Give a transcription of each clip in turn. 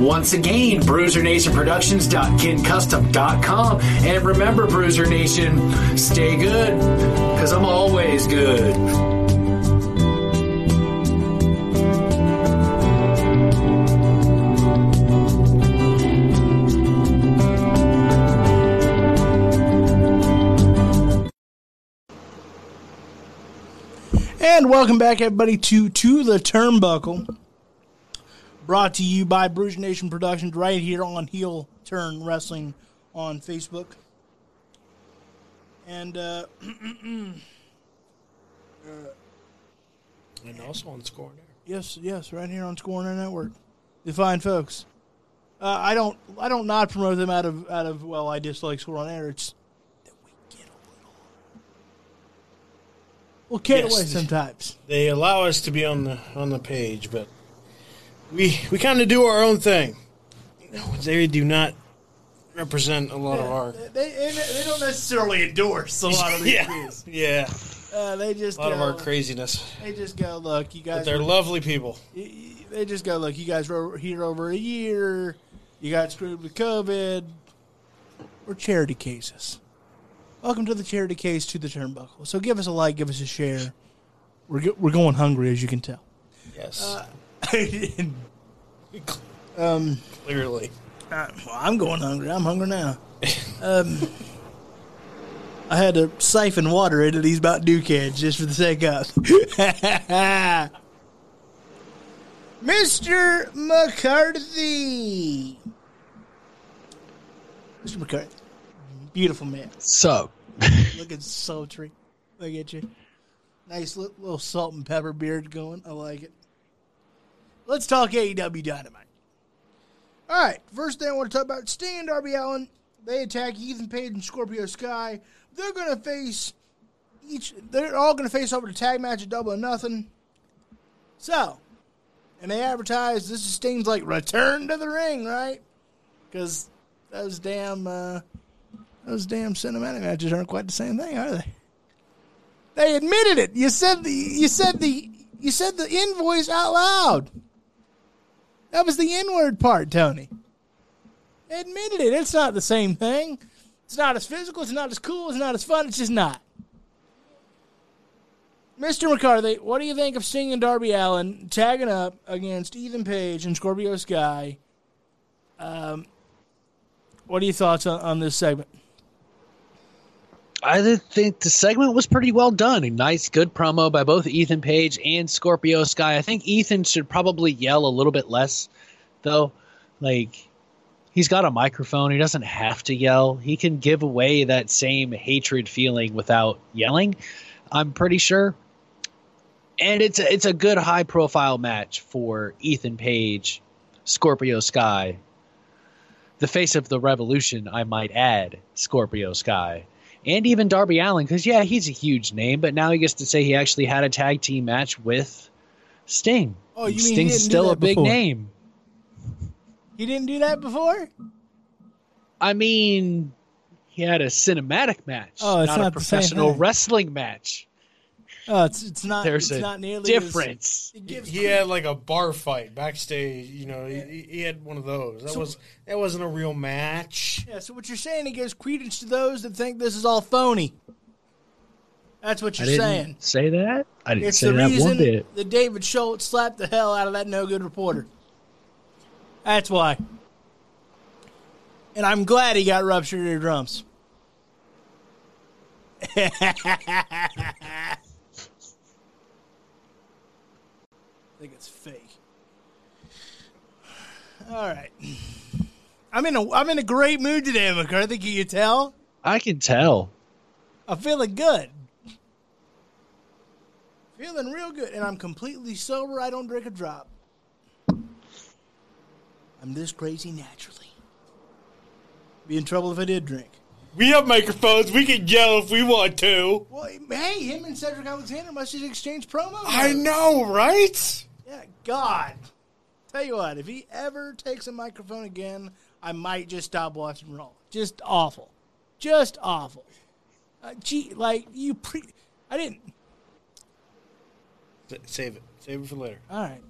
Once again, bruisernationproductions.kincustom.com. And remember, Bruiser Nation, stay good, because I'm always good. And welcome back, everybody, to To the Turnbuckle. Brought to you by Bruiser Nation Productions right here on Heel Turn Wrestling on Facebook. And, uh, And also on Score Air. yes, yes, right here on Scorner Network. The fine folks. Uh, I don't, I don't not promote them out of, out of. Well, I dislike Score on Air. It's that we get a little, we'll get Yes. away sometimes. They allow us to be on the on the page, but we we kind of do our own thing. They do not represent a lot of our. They, they, don't necessarily endorse a lot of these Yeah, views. yeah, Uh, they just a lot go, of our craziness. They just go, look, you But guys. they're were- lovely people. they just go, look, you guys were here over a year. You got screwed with COVID. We're charity cases. Welcome to the charity case to the turnbuckle. So give us a like, give us a share. We're go- we're going hungry, as you can tell. Yes, um, clearly. Uh, well, I'm going hungry. I'm hungry now. Um, I had to siphon water into these Mountain Dew cans just for the sake of. Mr. McCarthy. Mr. McCarthy. Beautiful man. So, Looking sultry. Look at you. Nice little salt and pepper beard going. I like it. Let's talk AEW Dynamite. All right. First thing I want to talk about Sting and Darby Allin. They attack Ethan Page and Scorpio Sky. They're to face each. They're all going to face over the tag match at Double or Nothing. So, and they advertise this is Sting's like return to the ring, right? Because those damn. Uh, those damn cinematic matches aren't quite the same thing, are they? They admitted it. You said the you said the you said the invoice out loud. That was the N-word part, Tony. Admitted it. It's not the same thing. It's not as physical. It's not as cool. It's not as fun. It's just not. Mr. McCarthy, what do you think of Sting and Darby Allin tagging up against Ethan Page and Scorpio Sky? Um, what are your thoughts on, on this segment? I did think the segment was pretty well done. A nice, good promo by both Ethan Page and Scorpio Sky. I think Ethan should probably yell a little bit less, though. Like, he's got a microphone. He doesn't have to yell. He can give away that same hatred feeling without yelling. I'm pretty sure. And it's a, it's a good high profile match for Ethan Page, Scorpio Sky, the face of the revolution, I might add, Scorpio Sky and even Darby Allin, because yeah, he's a huge name, but now he gets to say he actually had a tag team match with Sting. Oh, you mean Sting's didn't still a big before? name. He didn't do that before? I mean, he had a cinematic match, Oh, it's not, not a professional wrestling match. Oh, it's it's not. There's it's a not nearly difference. it gives He had like a bar fight backstage. You know, he, he had one of those. That So- was that wasn't a real match. Yeah. So what you're saying? he gives credence to those that think this is all phony. That's what you're didn't saying. say that. I didn't It's say the that one reason bit. that David Schultz slapped the hell out of that no good reporter. That's why. And I'm glad he got ruptured eardrums. I think it's fake. All right. I'm in a I'm in a great mood today, McCarthy. Can you tell? I can tell. I'm feeling good. Feeling real good. And I'm completely sober. I don't drink a drop. I'm this crazy naturally. Be in trouble if I did drink. We have microphones. We can yell if we want to. Well, hey, him and Cedric Alexander must just exchange promos. I know, right? Yeah, God. Tell you what, if he ever takes a microphone again, I might just stop watching Raw. Just awful. Just awful. Uh, gee, like, you pre. I didn't. S- Save it. Save it for later. All right.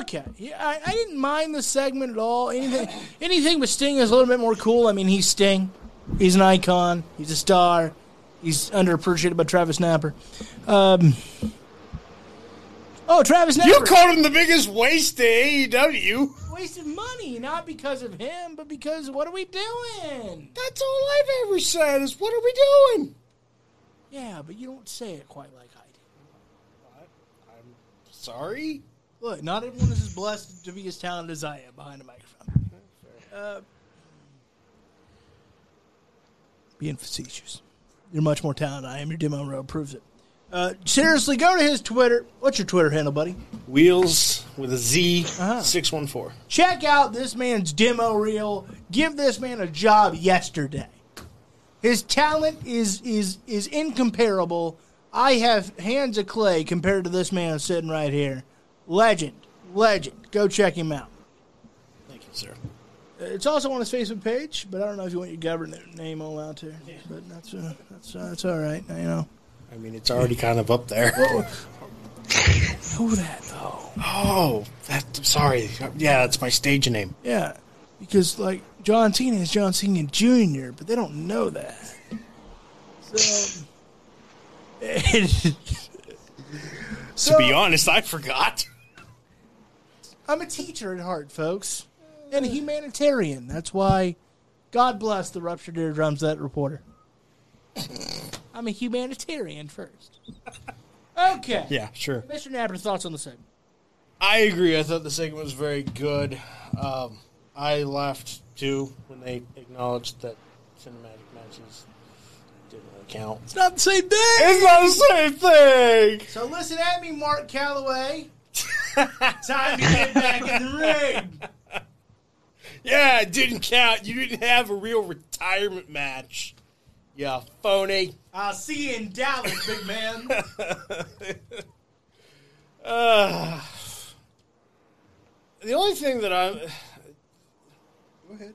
Okay, yeah, I, I didn't mind the segment at all. Anything, anything with Sting is a little bit more cool. I mean, he's Sting, he's an icon, he's a star, he's underappreciated by Travis Napper. Um, oh, Travis Napper You called him the biggest waste to AEW. wasted money, not because of him, but because what are we doing? That's all I've ever said is, what are we doing? Yeah, but you don't say it quite like I do. I'm sorry? Look, not everyone is as blessed to be as talented as I am behind a microphone. Uh, being facetious. You're much more talented than I am. Your demo row proves it. Uh, seriously, go to his Twitter. What's your Twitter handle, buddy? Wheels with a Z, Uh-huh. 614. Check out this man's demo reel. Give this man a job yesterday. His talent is is is incomparable. I have hands of clay compared to this man sitting right here. Legend, legend. Go check him out. Thank you, sir. It's also on his Facebook page, but I don't know if you want your government name all out there. But that's uh, that's uh, that's all right. You know, I mean, it's already kind of up there. know that though. Oh, that, sorry. Yeah, that's my stage name. Yeah, because like John Cena is John Cena Jr., but they don't know that. So, To be honest, I forgot. I'm a teacher at heart, folks, and a humanitarian. That's why God bless the ruptured eardrums that reporter. I'm a humanitarian first. Okay. Yeah, sure. Mr. Napper, thoughts on the segment? I agree. I thought the segment was very good. Um, I laughed too when they acknowledged that cinematic matches didn't really count. It's not the same thing. It's not the same thing. So listen at me, Mark Calaway. Time to get back in the ring. Yeah, it didn't count. You didn't have a real retirement match. Yeah, phony. I'll see you in Dallas, big man. Uh, the only thing that I'm. Go ahead.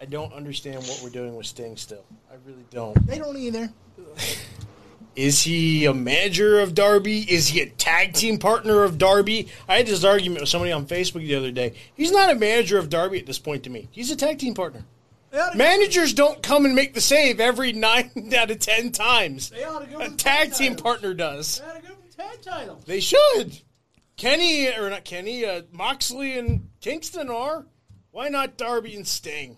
I don't understand what we're doing with Sting still. I really don't. They don't either. Is he a manager of Darby? Is he a tag team partner of Darby? I had this argument with somebody on Facebook the other day. He's not a manager of Darby at this point to me. He's a tag team partner. Managers don't come and make the save every nine out of ten times. they ought to go A tag team titles. partner does. They ought to tag titles. They should. Kenny or not Kenny, uh, Moxley and Kingston are. Why not Darby and Sting?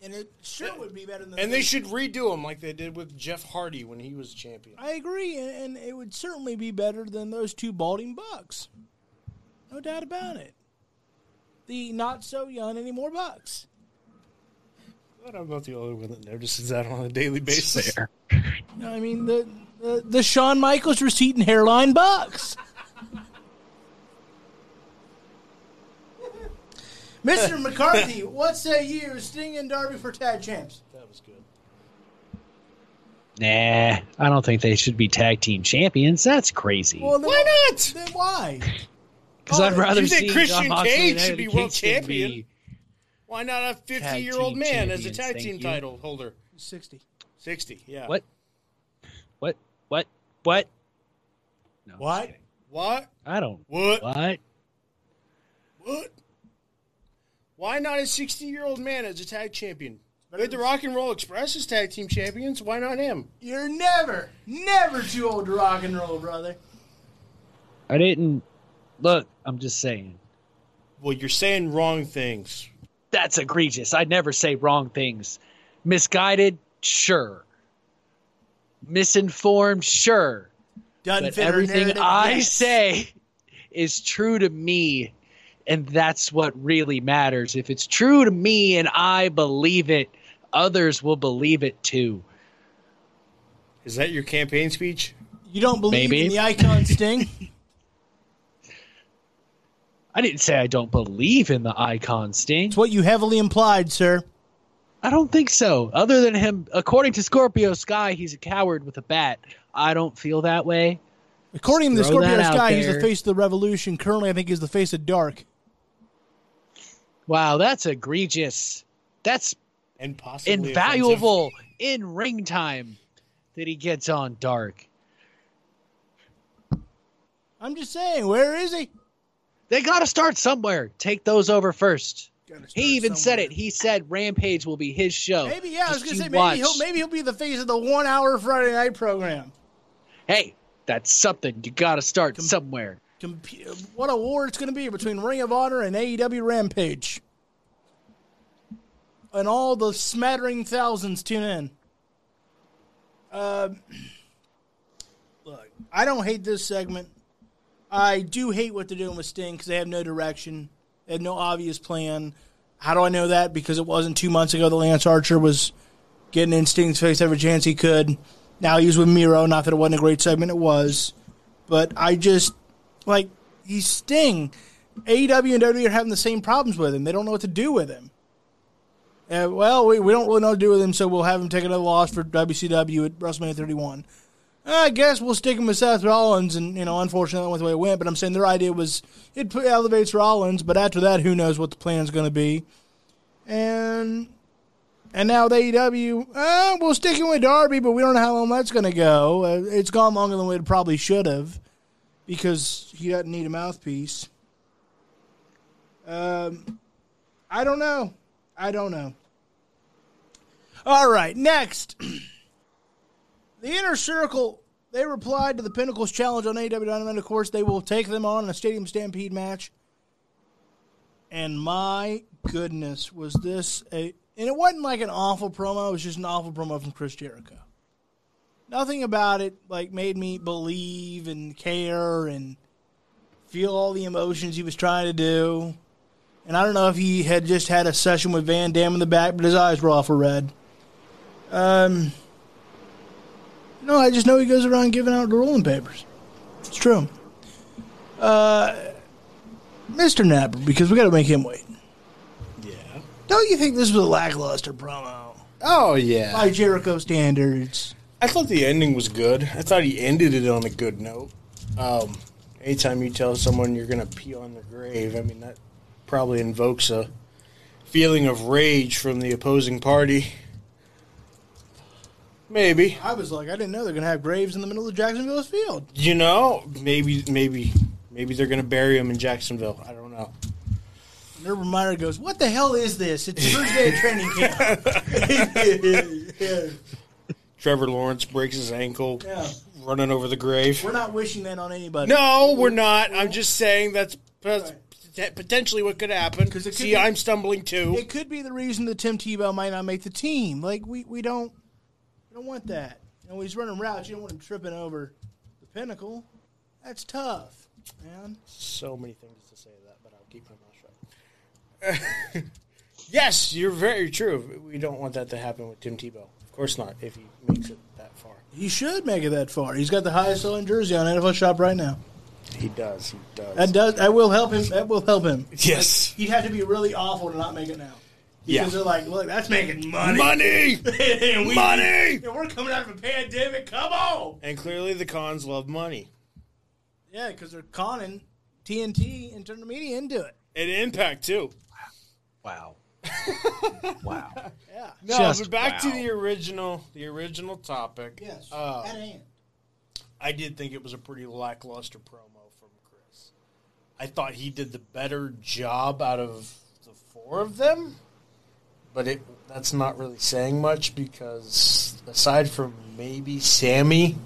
And it sure would be better than. And they should redo them like they did with Jeff Hardy when he was champion. I agree, and, and it would certainly be better than those two balding bucks. No doubt about it. The not so young anymore bucks. I'm not the only one that notices that on a daily basis. Fair. I mean the the, the Shawn Michaels receipt and hairline bucks. Mr. McCarthy, what say you, Sting and Darby for tag champs? That was good. Nah, I don't think they should be tag team champions. That's crazy. Well, then, Why not? Then why? Because I'd oh, rather you think see Christian John Moxley Cage should be world champion? be- Why not a 50 Tag year old man as a tag thank team you. title holder? Sixty. 60, yeah. What? What? What? What? No, What? What? I don't. What? What? What? Why not a 60 year old man as a tag champion? We had the Rock and Roll Express as tag team champions. Why not him? You're never, never too old to rock and roll, brother. I didn't. Look, I'm just saying. Well, you're saying wrong things. That's egregious. I never say wrong things. Misguided, sure. Misinformed, sure. Doesn't But fit everything narrative, I yes. say is true to me, and that's what really matters. If it's true to me and I believe it, others will believe it too. Is that your campaign speech? You don't believe Maybe. in the icon Sting? I didn't say I don't believe in the icon Sting. It's what you heavily implied, sir. I don't think so. Other than him, according to Scorpio Sky, he's a coward with a bat. I don't feel that way. According to Scorpio Sky, he's the face of the revolution. Currently, I think he's the face of dark. Wow, that's egregious. That's and possibly invaluable in ring time that he gets on dark. I'm just saying, where is he? They got to start somewhere. Take those over first. He even said it. He said Rampage will be his show. Maybe yeah, I was gonna say maybe watch. he'll maybe he'll be the face of the one hour Friday night program. Hey, that's something. You got to start somewhere. Comp- what a war it's gonna be between Ring of Honor and AEW Rampage. And all the smattering thousands tune in. Um, look, I don't hate this segment. I do hate what they're doing with Sting because they have no direction. They had no obvious plan. How do I know that? Because it wasn't two months ago that Lance Archer was getting in Sting's face every chance he could. Now he was with Miro. Not that it wasn't a great segment, it was. But I just, like, he's Sting. AEW and WWE are having the same problems with him. They don't know what to do with him. Well, we, we don't really know what to do with him, so we'll have him take another loss for WCW at WrestleMania 31. I guess we'll stick him with Seth Rollins, and you know, unfortunately, that went the way it went. But I'm saying their idea was it elevates Rollins, but after that, who knows what the plan is going to be? And and now with AEW, uh, we'll stick him with Darby, but we don't know how long that's going to go. Uh, it's gone longer than we probably should have because he doesn't need a mouthpiece. Um, I don't know. I don't know. All right, next. The Inner Circle, they replied to the Pinnacles challenge on AW Dynamite. Of course, they will take them on in a Stadium Stampede match. And my goodness, was this a. And it wasn't like an awful promo, it was just an awful promo from Chris Jericho. Nothing about it like made me believe and care and feel all the emotions he was trying to do. And I don't know if he had just had a session with Van Dam in the back, but his eyes were awful red. Um, no, I just know he goes around giving out the rolling papers. It's true. Uh, Mr. Napper, because we got to make him wait. Yeah. Don't you think this was a lackluster promo Oh yeah. by Jericho standards? I thought the ending was good. I thought he ended it on a good note. Um, anytime you tell someone you're going to pee on their grave, I mean that probably invokes a feeling of rage from the opposing party. Maybe. I was like, I didn't know they're going to have graves in the middle of Jacksonville field. You know, maybe maybe maybe they're going to bury him in Jacksonville. I don't know. And Urban Meyer goes, "What the hell is this? It's first day of training camp." yeah. Trevor Lawrence breaks his ankle Yeah. running over the grave. We're not wishing that on anybody. No, we're not. I'm just saying that's that's potentially what could happen. could See, be- I'm stumbling too. It could be the reason that Tim Tebow might not make the team. Like we, we don't don't want that. You know, when he's running routes, you don't want him tripping over the pinnacle. That's tough, man. so many things to say to that, but I'll keep my mouth shut. yes, you're very true. We don't want that to happen with Tim Tebow. Of course not, if he makes it that far. He should make it that far. He's got the highest selling jersey on NFL Shop right now. He does. He does. That does that will help him. That will help him. yes. He'd have to be really awful to not make it now. Yeah. Because they're like, look, that's making money. Money! and we, Money! And we're coming out of a pandemic. Come on. And clearly the cons love money. Yeah, because they're conning TNT and turning the media into it. And Impact, too. Wow. wow. Yeah. No, Just but back to the original the original topic. Yes. Uh, at hand. I did think it was a pretty lackluster promo from Chris. I thought he did the better job out of the four of them, but it that's not really saying much because aside from maybe Sammy,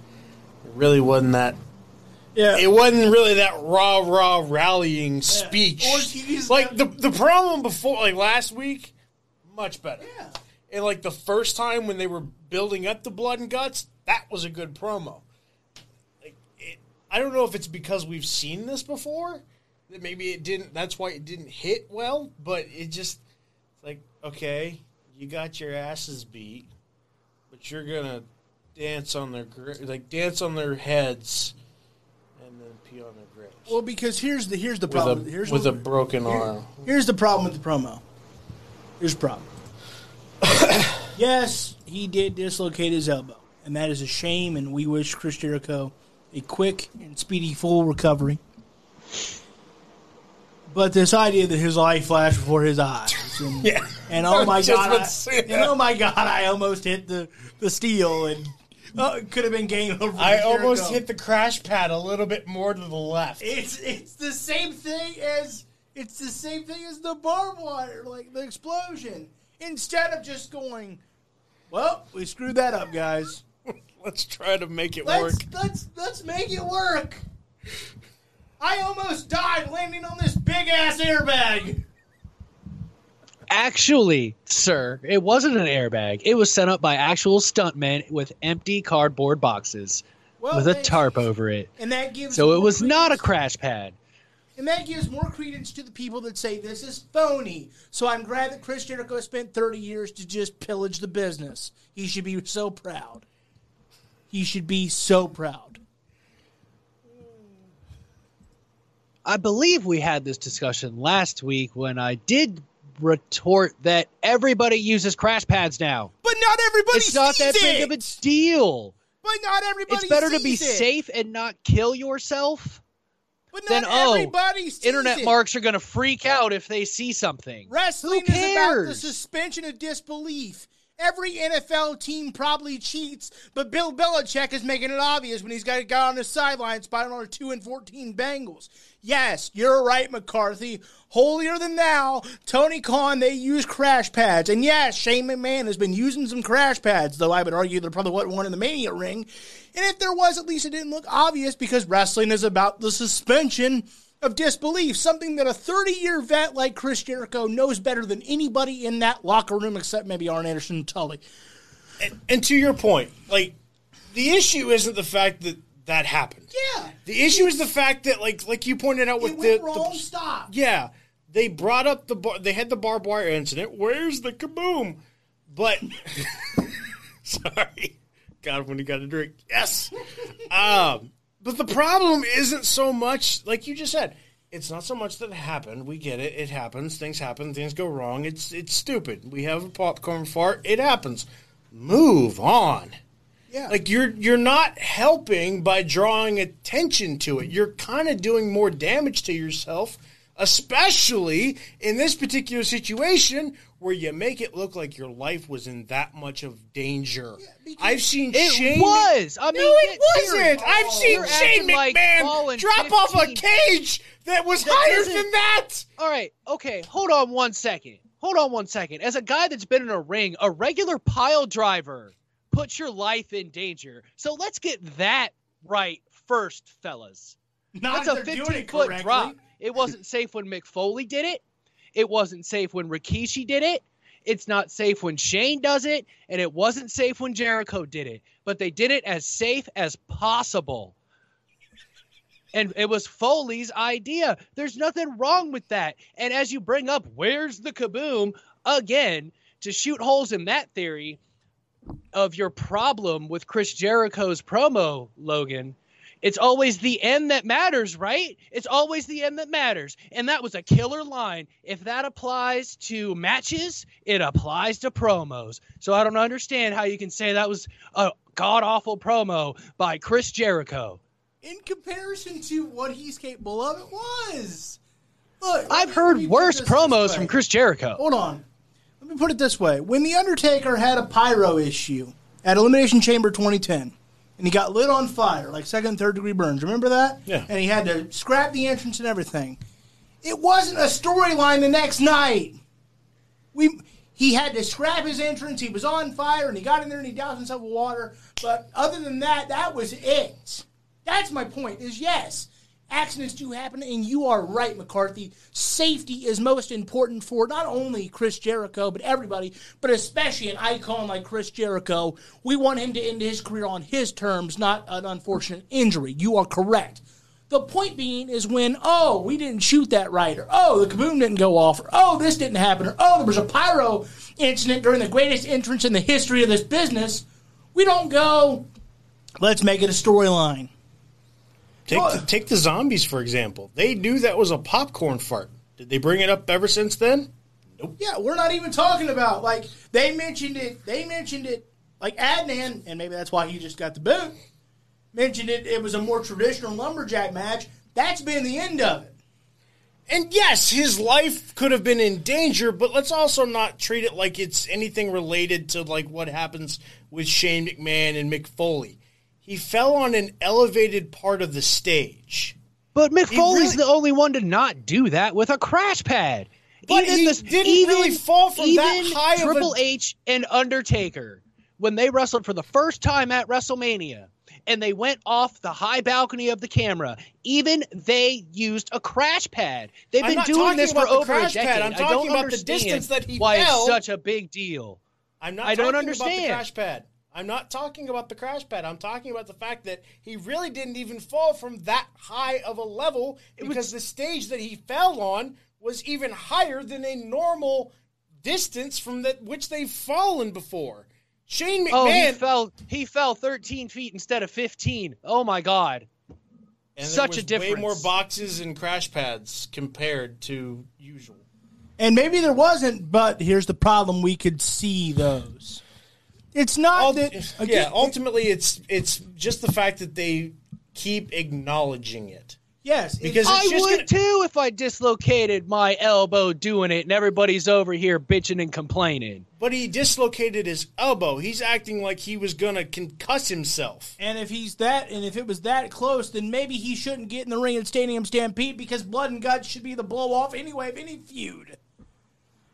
it really wasn't that. Yeah. It wasn't really that raw, raw rallying speech. Or he's like the the promo before, like last week, much better. Yeah. And like the first time when they were building up the blood and guts, that was a good promo. Like it, I don't know if it's because we've seen this before that maybe it didn't. That's why it didn't hit well. But it just like okay, you got your asses beat, but you're gonna dance on their gra- like dance on their heads, and then pee on their graves. Well, because here's the here's the with a, problem. here's with a broken arm. Here's the problem with the promo. Here's the problem. yes, he did dislocate his elbow, and that is a shame. And we wish Chris Jericho a quick and speedy full recovery. But this idea that his life flashed before his eyes, and, Yeah. and oh my god, I, and oh my god, I almost hit the the steel, and oh, it could have been game over. for I almost Jericho. hit the crash pad a little bit more to the left. It's it's the same thing as it's the same thing as the barbed wire, like the explosion. Instead of just going, well, we screwed that up, guys. Let's try to make it Let's work. let's let's make it work. I almost died landing on this big ass airbag. Actually, sir, it wasn't an airbag. It was set up by actual stuntmen with empty cardboard boxes Well, with a tarp over it. and that gives So it was not a crash pad. And that gives more credence to the people that say this is phony. So I'm glad that Chris Jericho spent 30 years to just pillage the business. He should be so proud. He should be so proud. I believe we had this discussion last week when I did retort that everybody uses crash pads now. But not everybody it's not that big it. of a deal. But not everybody It's better to be it. safe and not kill yourself But than not oh, everybody sees internet it. marks are going to freak out if they see something. Wrestling Who is about the cares? suspension of disbelief. Every NFL team probably cheats, but Bill Belichick is making it obvious when he's got a guy on the sideline spotting on a 2 and 14 Bengals. Yes, you're right, McCarthy. Holier than thou, Tony Khan, they use crash pads. And yes, Shane McMahon has been using some crash pads, though I would argue there probably wasn't one in the Mania ring. And if there was, at least it didn't look obvious because wrestling is about the suspension of disbelief, something that a 30 year vet like Chris Jericho knows better than anybody in that locker room except maybe Arn Anderson and Tully. And to your point, like the issue isn't the fact that that happened. Yeah. The issue is the fact that, like, like you pointed out with It the, wrong, the stop. yeah, they brought up the bar, they had the barbed wire incident. Where's the kaboom? But sorry, God, when you got a drink, yes. um, but the problem isn't so much like you just said. It's not so much that it happened. We get it. It happens. Things happen. Things go wrong. It's it's stupid. We have a popcorn fart. It happens. Move on. Yeah. Like you're you're not helping by drawing attention to it. You're kind of doing more damage to yourself, especially in this particular situation where you make it look like your life was in that much of danger. I've seen It Shane was. I mean, no, it get wasn't. I've oh, seen Shane acting like McMahon falling drop off a cage that was higher doesn't- than that. All right, okay, hold on one second. Hold on one second. As a guy that's been in a ring, a regular pile driver puts your life in danger. So let's get that right first, fellas. Not That's a if they're doing 15 it foot correctly. drop. It wasn't safe when Mick Foley did it. It wasn't safe when Rikishi did it. It's not safe when Shane does it. And it wasn't safe when Jericho did it. But they did it as safe as possible. And it was Foley's idea. There's nothing wrong with that. And as you bring up, where's the kaboom? Again, to shoot holes in that theory of your problem with Chris Jericho's promo, Logan, it's always the end that matters, right? It's always the end that matters. And that was a killer line. If that applies to matches, it applies to promos. So I don't understand how you can say that was a god awful promo by Chris Jericho. In comparison to what he's capable of, it was. Look, I've heard let me put worse promos from Chris Jericho. Hold on. Let me put it this way. When The Undertaker had a pyro issue at Elimination Chamber 2010, and he got lit on fire, like second and third degree burns, remember that? Yeah. And he had to scrap the entrance and everything. It wasn't a storyline the next night. We he had to scrap his entrance. He was on fire, and he got in there and he doused himself with water. But other than that, that was it. That's my point. Is yes, accidents do happen, and you are right, McCarthy. Safety is most important for not only Chris Jericho, but everybody, but especially an icon like Chris Jericho. We want him to end his career on his terms, not an unfortunate injury. You are correct. The point being is when, oh, we didn't shoot that or oh, the kaboom didn't go off, or oh, this didn't happen, or oh, there was a pyro incident during the greatest entrance in the history of this business, we don't go, let's make it a storyline. Take the, take the zombies for example. They knew that was a popcorn fart. Did they bring it up ever since then? Nope. Yeah, we're not even talking about like they mentioned it. They mentioned it like Adnan, and maybe that's why he just got the boot. Mentioned it. It was a more traditional lumberjack match. That's been the end of it. And yes, his life could have been in danger, but let's also not treat it like it's anything related to like what happens with Shane McMahon and Mick Foley. He fell on an elevated part of the stage. But Mick He Foley's really- the only one to not do that with a crash pad. But he didn't really fall from that even high of a- Triple H and Undertaker, when they wrestled for the first time at WrestleMania, and they went off the high balcony of the camera, even they used a crash pad. They've been doing this for over a crash pad. decade. I'm I talking don't about the understand distance that he why fell. it's such a big deal. I'm not I don't talking about understand. the crash pad. I'm not talking about the crash pad. I'm talking about the fact that he really didn't even fall from that high of a level because the stage that he fell on was even higher than a normal distance from that which they've fallen before. Shane Oh, he McMahon fell. He fell 13 feet instead of 15. Oh my God. and there such a was Way more boxes and crash pads compared to usual. And maybe there wasn't, but here's the problem: we could see those. It's not Ul- that. yeah, again, ultimately, it's it's just the fact that they keep acknowledging it. yes, because it's- it's I just would gonna- too if I dislocated my elbow doing it and everybody's over here bitching and complaining. But he dislocated his elbow. He's acting like he was gonna concuss himself. And if he's that, and if it was that close, then maybe he shouldn't get in the ring at Stadium Stampede because blood and guts should be the blow off anyway of any feud.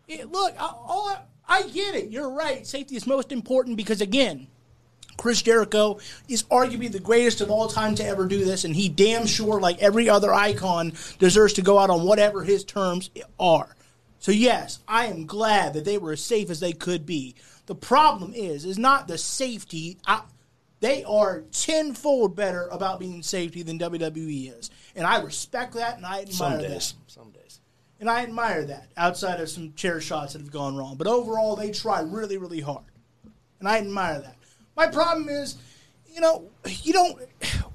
It- look, I, all I, I get it. You're right. Safety is most important because again, Chris Jericho is arguably the greatest of all time to ever do this, and he damn sure, like every other icon, deserves to go out on whatever his terms are. So yes, I am glad that they were as safe as they could be. The problem is, is not the safety. I, they are tenfold better about being safety than WWE is, and I respect that, and I admire Some that. days. Some days. And I admire that outside of some chair shots that have gone wrong. But overall, they try really, really hard. And I admire that. My problem is, you know, you don't,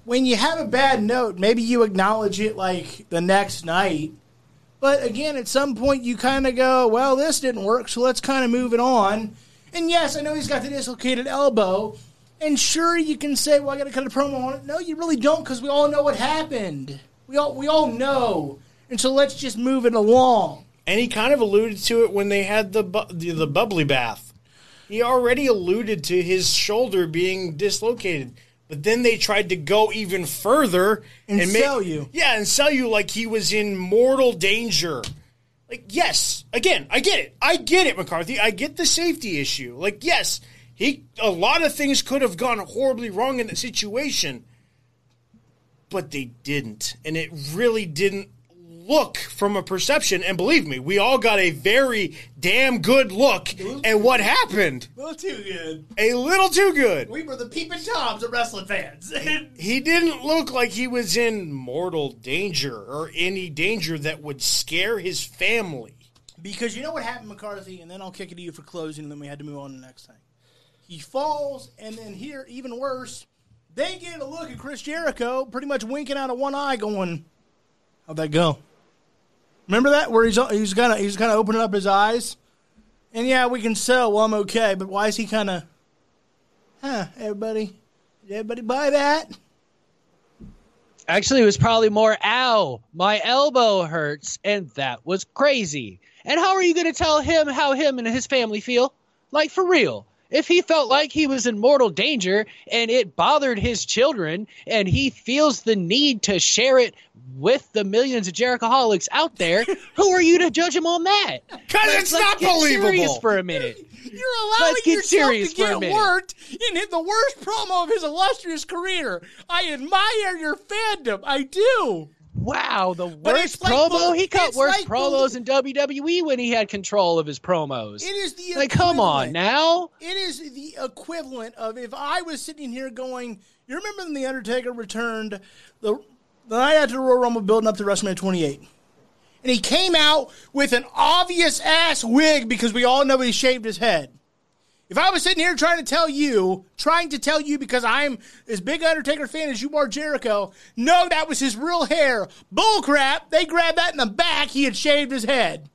when you have a bad note, maybe you acknowledge it like the next night. But again, at some point, you kind of go, well, this didn't work, so let's kind of move it on. And yes, I know he's got the dislocated elbow. And sure, you can say, well, I got to cut a promo on it. No, you really don't because we all know what happened. We all, we all know. And so let's just move it along. And he kind of alluded to it when they had the bu- the, the bubbly bath. He already alluded to his shoulder being dislocated, but then they tried to go even further And make- sell you. Yeah, and sell you like he was in mortal danger. Like, yes, again, I get it. I get it, McCarthy. I get the safety issue. Like, yes, he a lot of things could have gone horribly wrong in the situation, but they didn't. And it really didn't look from a perception. And believe me, we all got a very damn good look at what happened. A little too good. A little too good. We were the peeping toms of wrestling fans. He didn't look like he was in mortal danger or any danger that would scare his family. because you know what happened, McCarthy, and then I'll kick it to you for closing, and then we had to move on to the next thing. He falls, and then here, even worse, they get a look at Chris Jericho, pretty much winking out of one eye, going, "How'd that go?" Remember that where he's he's kind of he's kind of opening up his eyes, and yeah, we can sell. Well, I'm okay, but why is he kind of, huh? Everybody, did everybody buy that? Actually, it was probably more, ow, my elbow hurts, and that was crazy. And how are you going to tell him how him and his family feel? Like, for real. If he felt like he was in mortal danger and it bothered his children and he feels the need to share it with the millions of Jericho Jerichoholics out there, who are you to judge him on that? Because it's Let's not get serious for a minute. You're allowing Let's get yourself serious to for a get minute. worked and hit the worst promo of his illustrious career. I admire your fandom. I do. Wow, the worst like promo. he cut worse like promos in WWE when he had control of his promos. It is the like, come on now. It is the equivalent of if I was sitting here going, you remember when the Undertaker returned the the night after the Royal Rumble, building up to WrestleMania 28, and he came out with an obvious ass wig because we all know he shaved his head. If I was sitting here trying to tell you, trying to tell you because I'm as big Undertaker fan as you are Jericho, no, that was his real hair. Bullcrap. They grabbed that in the back. He had shaved his head.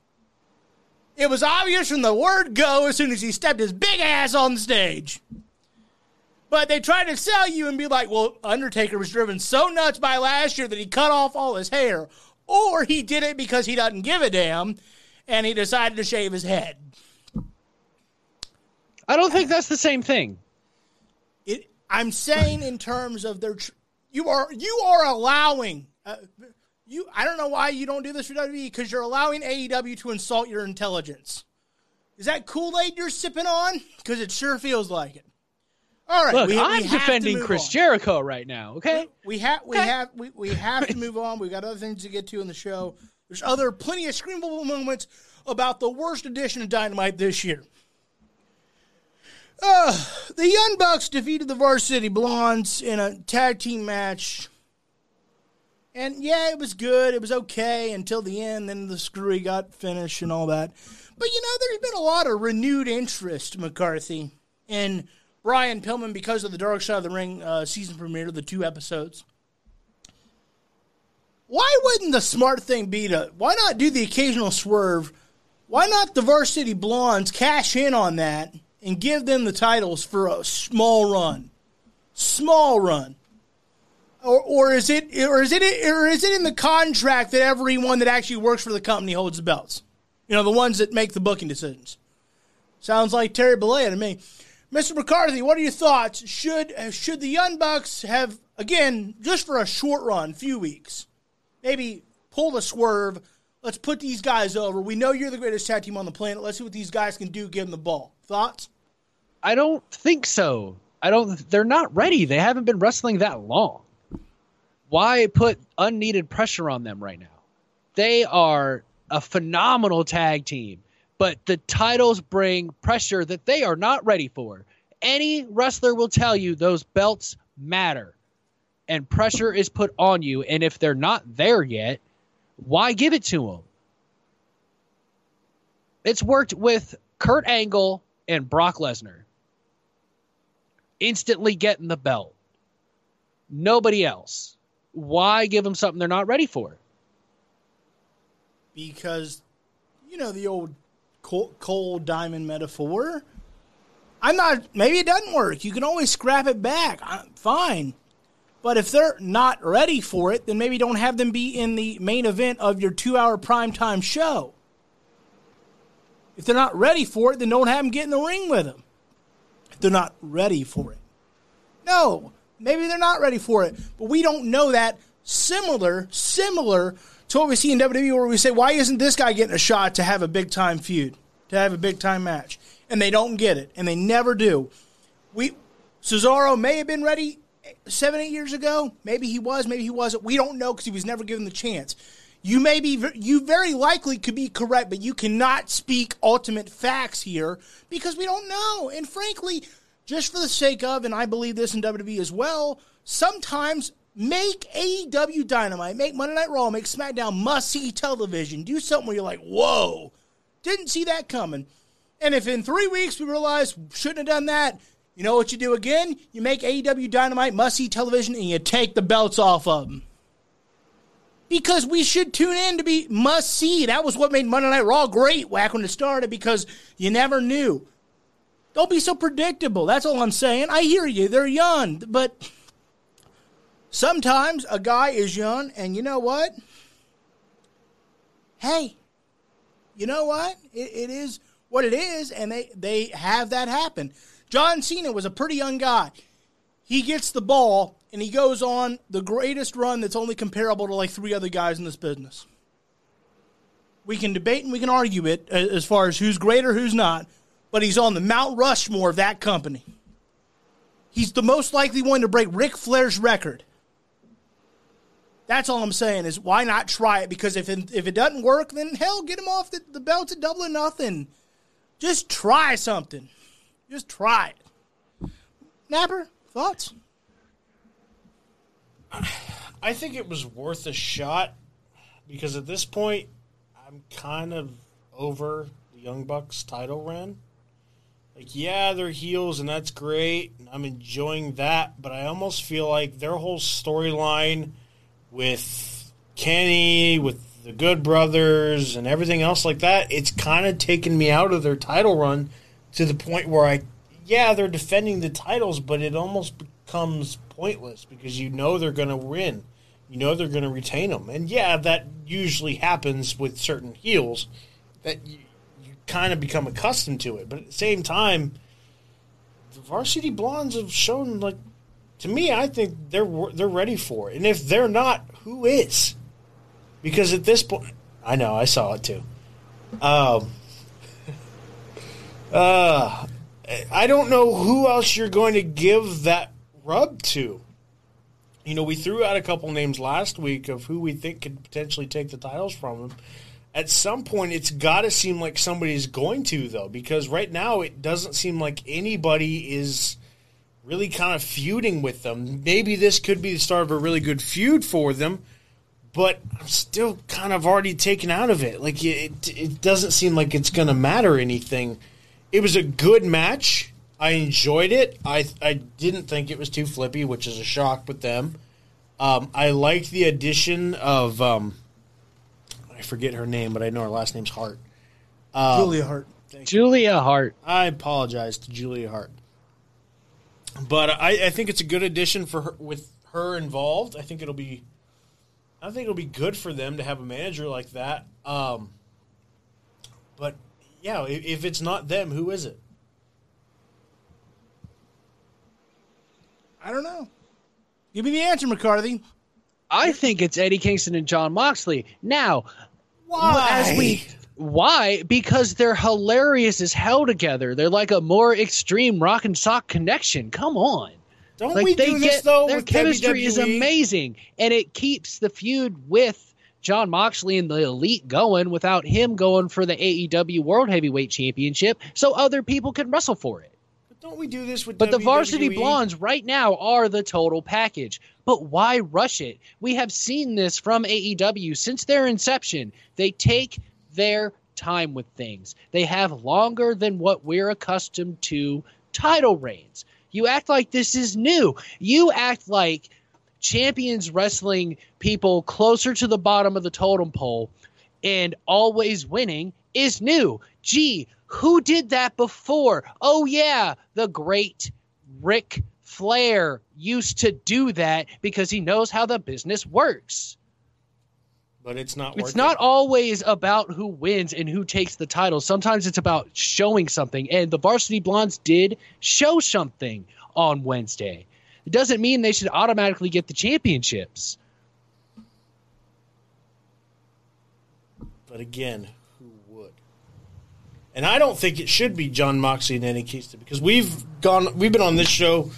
It was obvious from the word go as soon as he stepped his big ass on the stage. But they try to sell you and be like, well, Undertaker was driven so nuts by last year that he cut off all his hair. Or he did it because he doesn't give a damn and he decided to shave his head. I don't think that's the same thing. It, I'm saying in terms of their, tr- you are you are allowing uh, you. I don't know why you don't do this for WWE because you're allowing AEW to insult your intelligence. Is that Kool Aid you're sipping on? Because it sure feels like it. All right, Look, we- we I'm to defending Chris on. Jericho right now. Okay, We have we have we, we have to move on. We've got other things to get to in the show. There's other plenty of screamable moments about the worst edition of Dynamite this year. Uh, the Young Bucks defeated the Varsity Blondes in a tag team match. And yeah, it was good. It was okay until the end. Then the screwy got finished and all that. But you know, there's been a lot of renewed interest, McCarthy, in Brian Pillman because of the Dark Side of the Ring uh, season premiere, the two episodes. Why wouldn't the smart thing be to why not do the occasional swerve? Why not the Varsity Blondes cash in on that and give them the titles for a small run, small run, or or is it or is it or is it in the contract that everyone that actually works for the company holds the belts? You know, the ones that make the booking decisions. Sounds like Terry Bollea to me. Mr. McCarthy, what are your thoughts? Should uh, should the Young Bucks have again just for a short run, few weeks, maybe pull the swerve? Let's put these guys over. We know you're the greatest tag team on the planet. Let's see what these guys can do. Give them the ball. Thoughts? I don't think so. I don't. They're not ready. They haven't been wrestling that long. Why put unneeded pressure on them right now? They are a phenomenal tag team, but the titles bring pressure that they are not ready for. Any wrestler will tell you those belts matter, and pressure is put on you. And if they're not there yet, why give it to them? It's worked with Kurt Angle and Brock Lesnar. Instantly getting the belt. Nobody else. Why give them something they're not ready for? because you know the old coal diamond metaphor. I'm not. Maybe it doesn't work. You can always scrap it back. i fine. But if they're not ready for it, then maybe don't have them be in the main event of your two-hour primetime show. If they're not ready for it, then don't have them get in the ring with them. If they're not ready for it. No, maybe they're not ready for it, but we don't know that. Similar, similar to what we see in WWE, where we say, why isn't this guy getting a shot to have a big time feud, to have a big time match? And they don't get it, and they never do. We Cesaro may have been ready seven, eight years ago. Maybe he was, maybe he wasn't. We don't know because he was never given the chance. You may be, you very likely could be correct, but you cannot speak ultimate facts here because we don't know. And frankly, just for the sake of, and I believe this in WWE as well, sometimes make AEW Dynamite, make Monday Night Raw, make SmackDown must see television. Do something where you're like, whoa, didn't see that coming. And if in three weeks we realize shouldn't have done that, you know what you do again? You make AEW Dynamite must see television and you take the belts off of them. Because we should tune in to be must see. That was what made Monday Night Raw great back when it started because you never knew. Don't be so predictable. That's all I'm saying. I hear you. They're young, but sometimes a guy is young, and you know what? Hey, you know what? It, it is what it is, and they, they have that happen. John Cena was a pretty young guy. He gets the ball, and he goes on the greatest run that's only comparable to like three other guys in this business. We can debate and we can argue it uh, as far as who's great or who's not, but he's on the Mount Rushmore of that company. He's the most likely one to break Ric Flair's record. That's all I'm saying is why not try it? Because if it, if it doesn't work, then hell, get him off the, the belt at double or nothing. Just try something. Just try it. Napper, thoughts? I think it was worth a shot because at this point, I'm kind of over the Young Bucks title run. Like, yeah, they're heels, and that's great. and I'm enjoying that, but I almost feel like their whole storyline with Kenny, with the Good Brothers, and everything else like that, it's kind of taken me out of their title run to the point where I, yeah, they're defending the titles, but it almost becomes pointless because you know they're going to win. You know they're going to retain them. And yeah, that usually happens with certain heels that you, you kind of become accustomed to it. But at the same time, the Varsity Blondes have shown like to me, I think they're they're ready for it. And if they're not, who is? Because at this point, I know I saw it too. Um, uh, I don't know who else you're going to give that rub to. You know, we threw out a couple names last week of who we think could potentially take the titles from them. At some point, it's got to seem like somebody's going to, though, because right now it doesn't seem like anybody is really kind of feuding with them. Maybe this could be the start of a really good feud for them, but I'm still kind of already taken out of it. Like it, it doesn't seem like it's going to matter anything. It was a good match. I enjoyed it. I I didn't think it was too flippy, which is a shock with them. Um, I like the addition of um, I forget her name, but I know her last name's Hart. Um, Julia Hart. Julia Hart. I apologize to Julia Hart, but I, I think it's a good addition for her with her involved. I think it'll be, I think it'll be good for them to have a manager like that. Um, but yeah, if, if it's not them, who is it? I don't know. Give me the answer, McCarthy. I think it's Eddie Kingston and Jon Moxley. Now, why? As we why? Because they're hilarious as hell together. They're like a more extreme rock and sock connection. Come on. Don't like we they do get, this though? Their with chemistry is amazing, and it keeps the feud with Jon Moxley and the Elite going without him going for the AEW World Heavyweight Championship, so other people can wrestle for it. But don't we do this with? But the Varsity Blondes right now are the total package. But why rush it? We have seen this from AEW since their inception. They take their time with things. They have longer than what we're accustomed to title reigns. You act like this is new. You act like champions wrestling people closer to the bottom of the totem pole and always winning is new. Gee, who did that before? Oh, yeah, the great Ric Flair used to do that because he knows how the business works. But it's not. It's not always about who wins and who takes the title. Sometimes it's about showing something. And the Varsity Blondes did show something on Wednesday. It doesn't mean they should automatically get the championships. But again, who would? And I don't think it should be Jon Moxley and Kingston because we've gone, we've been on this show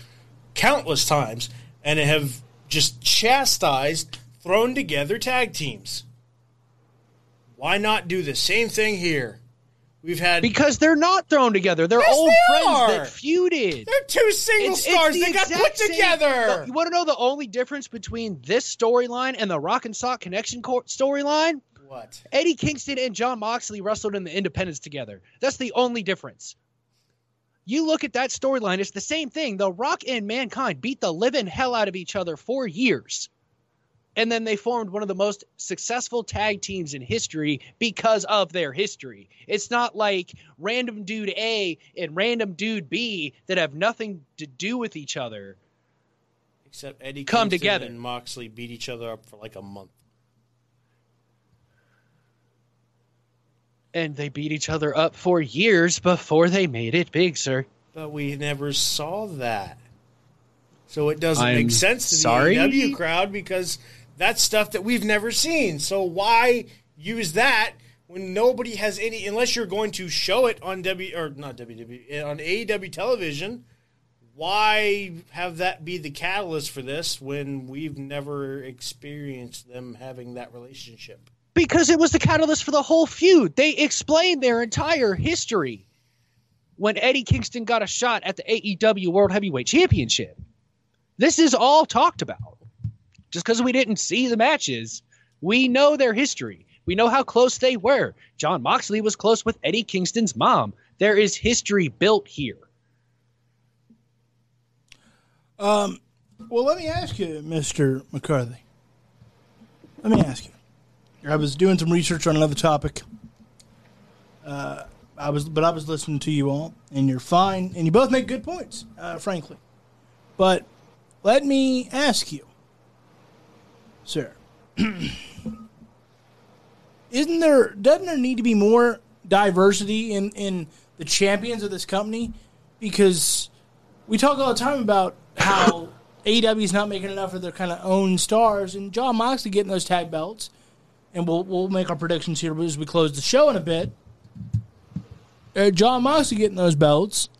countless times and have just chastised, thrown together tag teams. Why not do the same thing here? We've had Because they're not thrown together. They're Yes, old they friends are. that feuded. they're two single It's- it's stars. the They got put same- together. Look, you want to know the only difference between this storyline and the Rock and Sock Connection storyline? what? Eddie Kingston and Jon Moxley wrestled in the Independence together. That's the only difference. You look at that storyline, it's the same thing. The Rock and Mankind beat the living hell out of each other for years. And then they formed one of the most successful tag teams in history because of their history. It's not like random dude A and random dude B that have nothing to do with each other. Except Eddie Come Kingston together. and Moxley beat each other up for like a month. And they beat each other up for years before they made it big, sir. But we never saw that. So it doesn't I'm make sense to the sorry? AEW crowd because that's stuff that we've never seen. So why use that when nobody has any unless you're going to show it on W or not WWE on AEW television? Why have that be the catalyst for this when we've never experienced them having that relationship? Because it was the catalyst for the whole feud. They explained their entire history when Eddie Kingston got a shot at the AEW World Heavyweight Championship. This is all talked about. Just because we didn't see the matches, we know their history. We know how close they were. Jon Moxley was close with Eddie Kingston's mom. There is history built here. Um, well, let me ask you, Mister McCarthy. Let me ask you. I was doing some research on another topic. Uh, I was, but I was listening to you all, and you're fine, and you both make good points, uh, frankly. But let me ask you, sir. Isn't there? Doesn't there need to be more diversity in in the champions of this company? Because we talk all the time about how AEW is not making enough of their kind of own stars, and Jon Moxley getting those tag belts. And we'll we'll make our predictions here as we close the show in a bit. Uh, Jon Moxley getting those belts.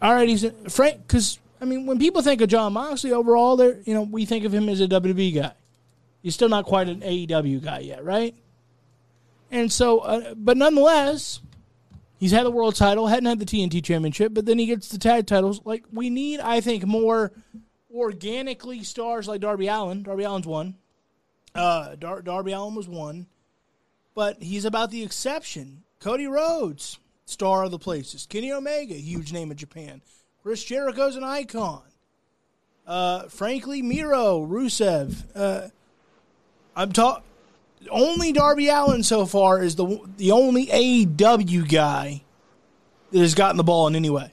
All right, he's Frank. Because I mean, when people think of Jon Moxley overall, there you know we think of him as a WWE guy. He's still not quite an AEW guy yet, right? And so, uh, but nonetheless, he's had the world title, hadn't had the TNT championship, but then he gets the tag titles. Like we need, I think, more organically stars like Darby Allin. Darby Allin's one. Uh, Dar- Darby Allin was one, but he's about the exception. Cody Rhodes, star of the places. Kenny Omega, huge name in Japan. Chris Jericho's an icon. Uh, frankly, Miro, Rusev. Uh, I'm talking. Only Darby Allin so far is the the only AEW guy that has gotten the ball in any way,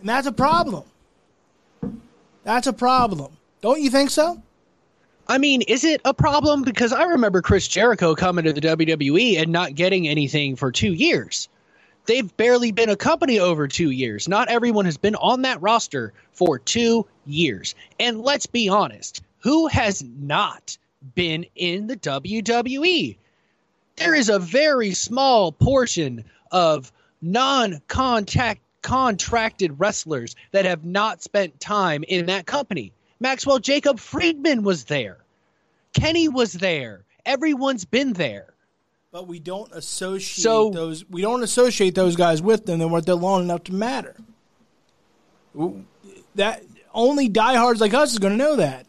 and that's a problem. That's a problem. Don't you think so? I mean, is it a problem? Because I remember Chris Jericho coming to the WWE and not getting anything for two years. They've barely been a company over two years. Not everyone has been on that roster for two years. And let's be honest, who has not been in the WWE? There is a very small portion of non contact contracted wrestlers that have not spent time in that company. Maxwell Jacob Friedman was there. Kenny was there. Everyone's been there. But we don't associate So- those. We don't associate those guys with them. They weren't there long enough to matter. That only diehards like us is going to know that.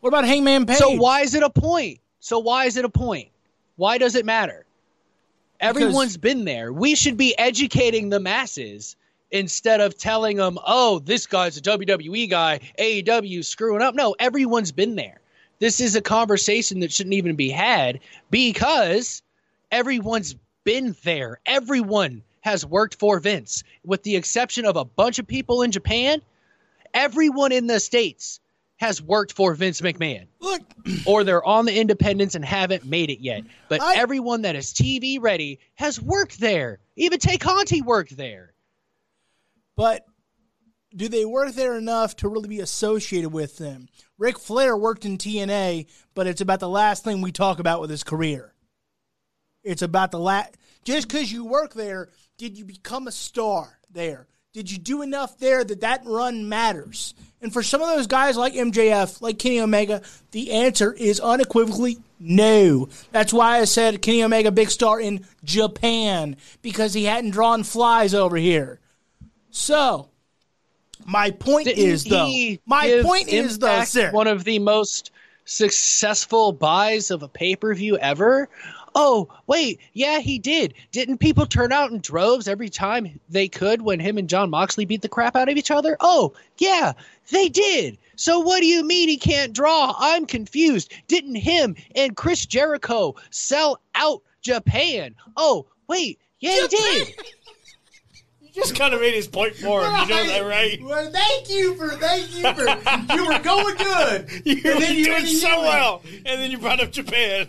What about Hangman Page? So why is it a point? So why is it a point? Why does it matter? Everyone's been there. We should be educating the masses instead of telling them, "Oh, this guy's a WWE guy, AEW screwing up." No, everyone's been there. This is a conversation that shouldn't even be had because everyone's been there. Everyone has worked for Vince, with the exception of a bunch of people in Japan. Everyone in the states has worked for Vince McMahon Look, or they're on the independents and haven't made it yet. But I- everyone that is TV ready has worked there. Even Tay Conti worked there. but do they work there enough to really be associated with them? Ric Flair worked in TNA, but it's about the last thing we talk about with his career. It's about the last. Just because you work there, did you become a star there? Did you do enough there that that run matters? And for some of those guys like MJF, like Kenny Omega, the answer is unequivocally no. That's why I said Kenny Omega big star in Japan because he hadn't drawn flies over here. So, my point Didn't is though. My point is though, sir. one of the most successful buys of a pay per view ever. Oh, wait, yeah, he did. Didn't people turn out in droves every time they could when him and Jon Moxley beat the crap out of each other? Oh, yeah, they did. So what do you mean he can't draw? I'm confused. Didn't him and Chris Jericho sell out Japan? Oh, wait, yeah, he did. You just kind of made his point for him. You know that, right? Well, thank you for thank you for you were going good. You were And then you doing so well, and then you brought up Japan.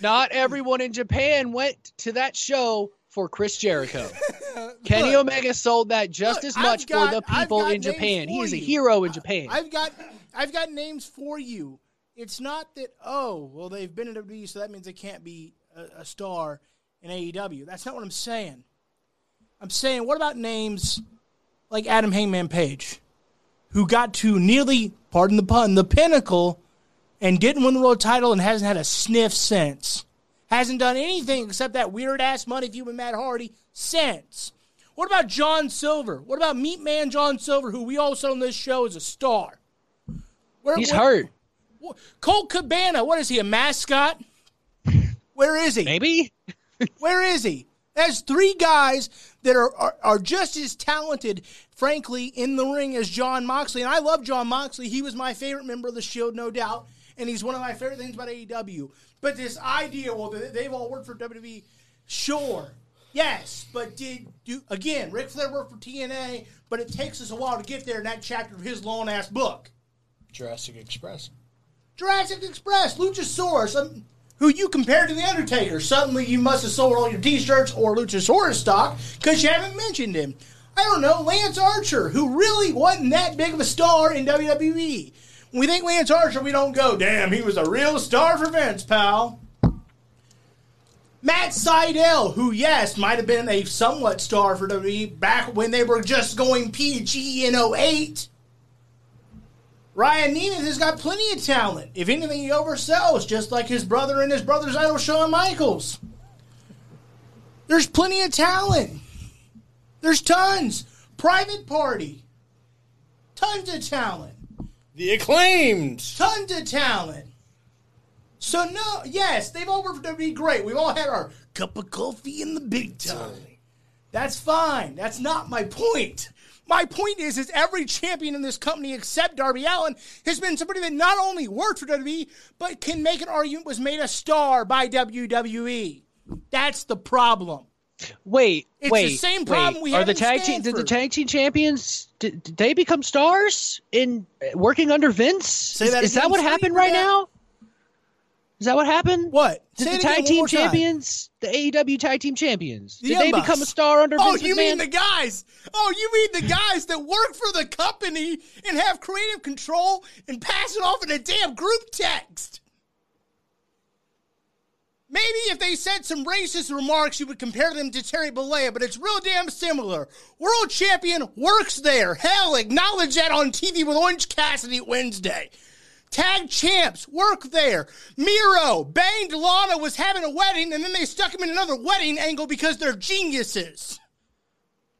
Not everyone in Japan went to that show for Chris Jericho. Kenny Look, Omega sold that just look, as much got- for the people in Japan. He is a hero in Japan. I've got I've got names for you. It's not that oh well they've been in WWE so that means they can't be a, a star in AEW. That's not what I'm saying. I'm saying what about names like Adam Hangman Page, who got to nearly pardon the pun the pinnacle and didn't win the world title and hasn't had a sniff since. Hasn't done anything except that weird ass money feud with Matt Hardy since. What about John Silver? What about Meat Man John Silver, who we all said on this show is a star? Where, He's where- hurt. Colt Cabana, what is he, a mascot? Where is he? Maybe? Where is he? There's three guys that are, are, are just as talented, frankly, in the ring as Jon Moxley. And I love Jon Moxley. He was my favorite member of the Shield, no doubt. And he's one of my favorite things about AEW. But this idea, well, they- they've all worked for WWE, sure. Yes, but did do again? Ric Flair worked for TNA, but it takes us a while to get there in that chapter of his long ass book. Jurassic Express. Jurassic Express, Luchasaurus, um, who you compared to The Undertaker. Suddenly you must have sold all your t shirts or Luchasaurus stock because you haven't mentioned him. I don't know, Lance Archer, who really wasn't that big of a star in WWE. We think Lance Archer, we don't go, damn, he was a real star for Vince, pal. Matt Sydal, who, yes, might have been a somewhat star for WWE back when they were just going PG in 08. Ryan Nemeth has got plenty of talent. If anything, he oversells, just like his brother and his brother's idol, Shawn Michaels. There's plenty of talent. There's tons. Private Party. Tons of talent. The acclaimed. Tons of talent. So, no, yes, they've all worked to be great. We've all had our cup of coffee in the big time. That's fine. That's not my point. My point is, is every champion in this company except Darby Allin has been somebody that not only worked for WWE, but can make an argument was made a star by WWE. That's the problem. Wait, It's wait. the same wait. problem we are the tag team. Did the tag team champions? Did, did they become stars in uh, working under Vince? Say is, that is again, that what happened right now? Is that what happened? What? Did Say the tag team more time. champions, the AEW tag team champions, The did they become a star under Oh, Vince you McMahon? mean the guys? Oh, you mean the guys that work for the company and have creative control and pass it off in a damn group text? Maybe if they said some racist remarks, you would compare them to Terry Bollea, but it's real damn similar. World champion works there. Hell, acknowledge that on TV with Orange Cassidy Wednesday. Tag champs work there. Miro banged Lana was having a wedding, and then they stuck him in another wedding angle because they're geniuses.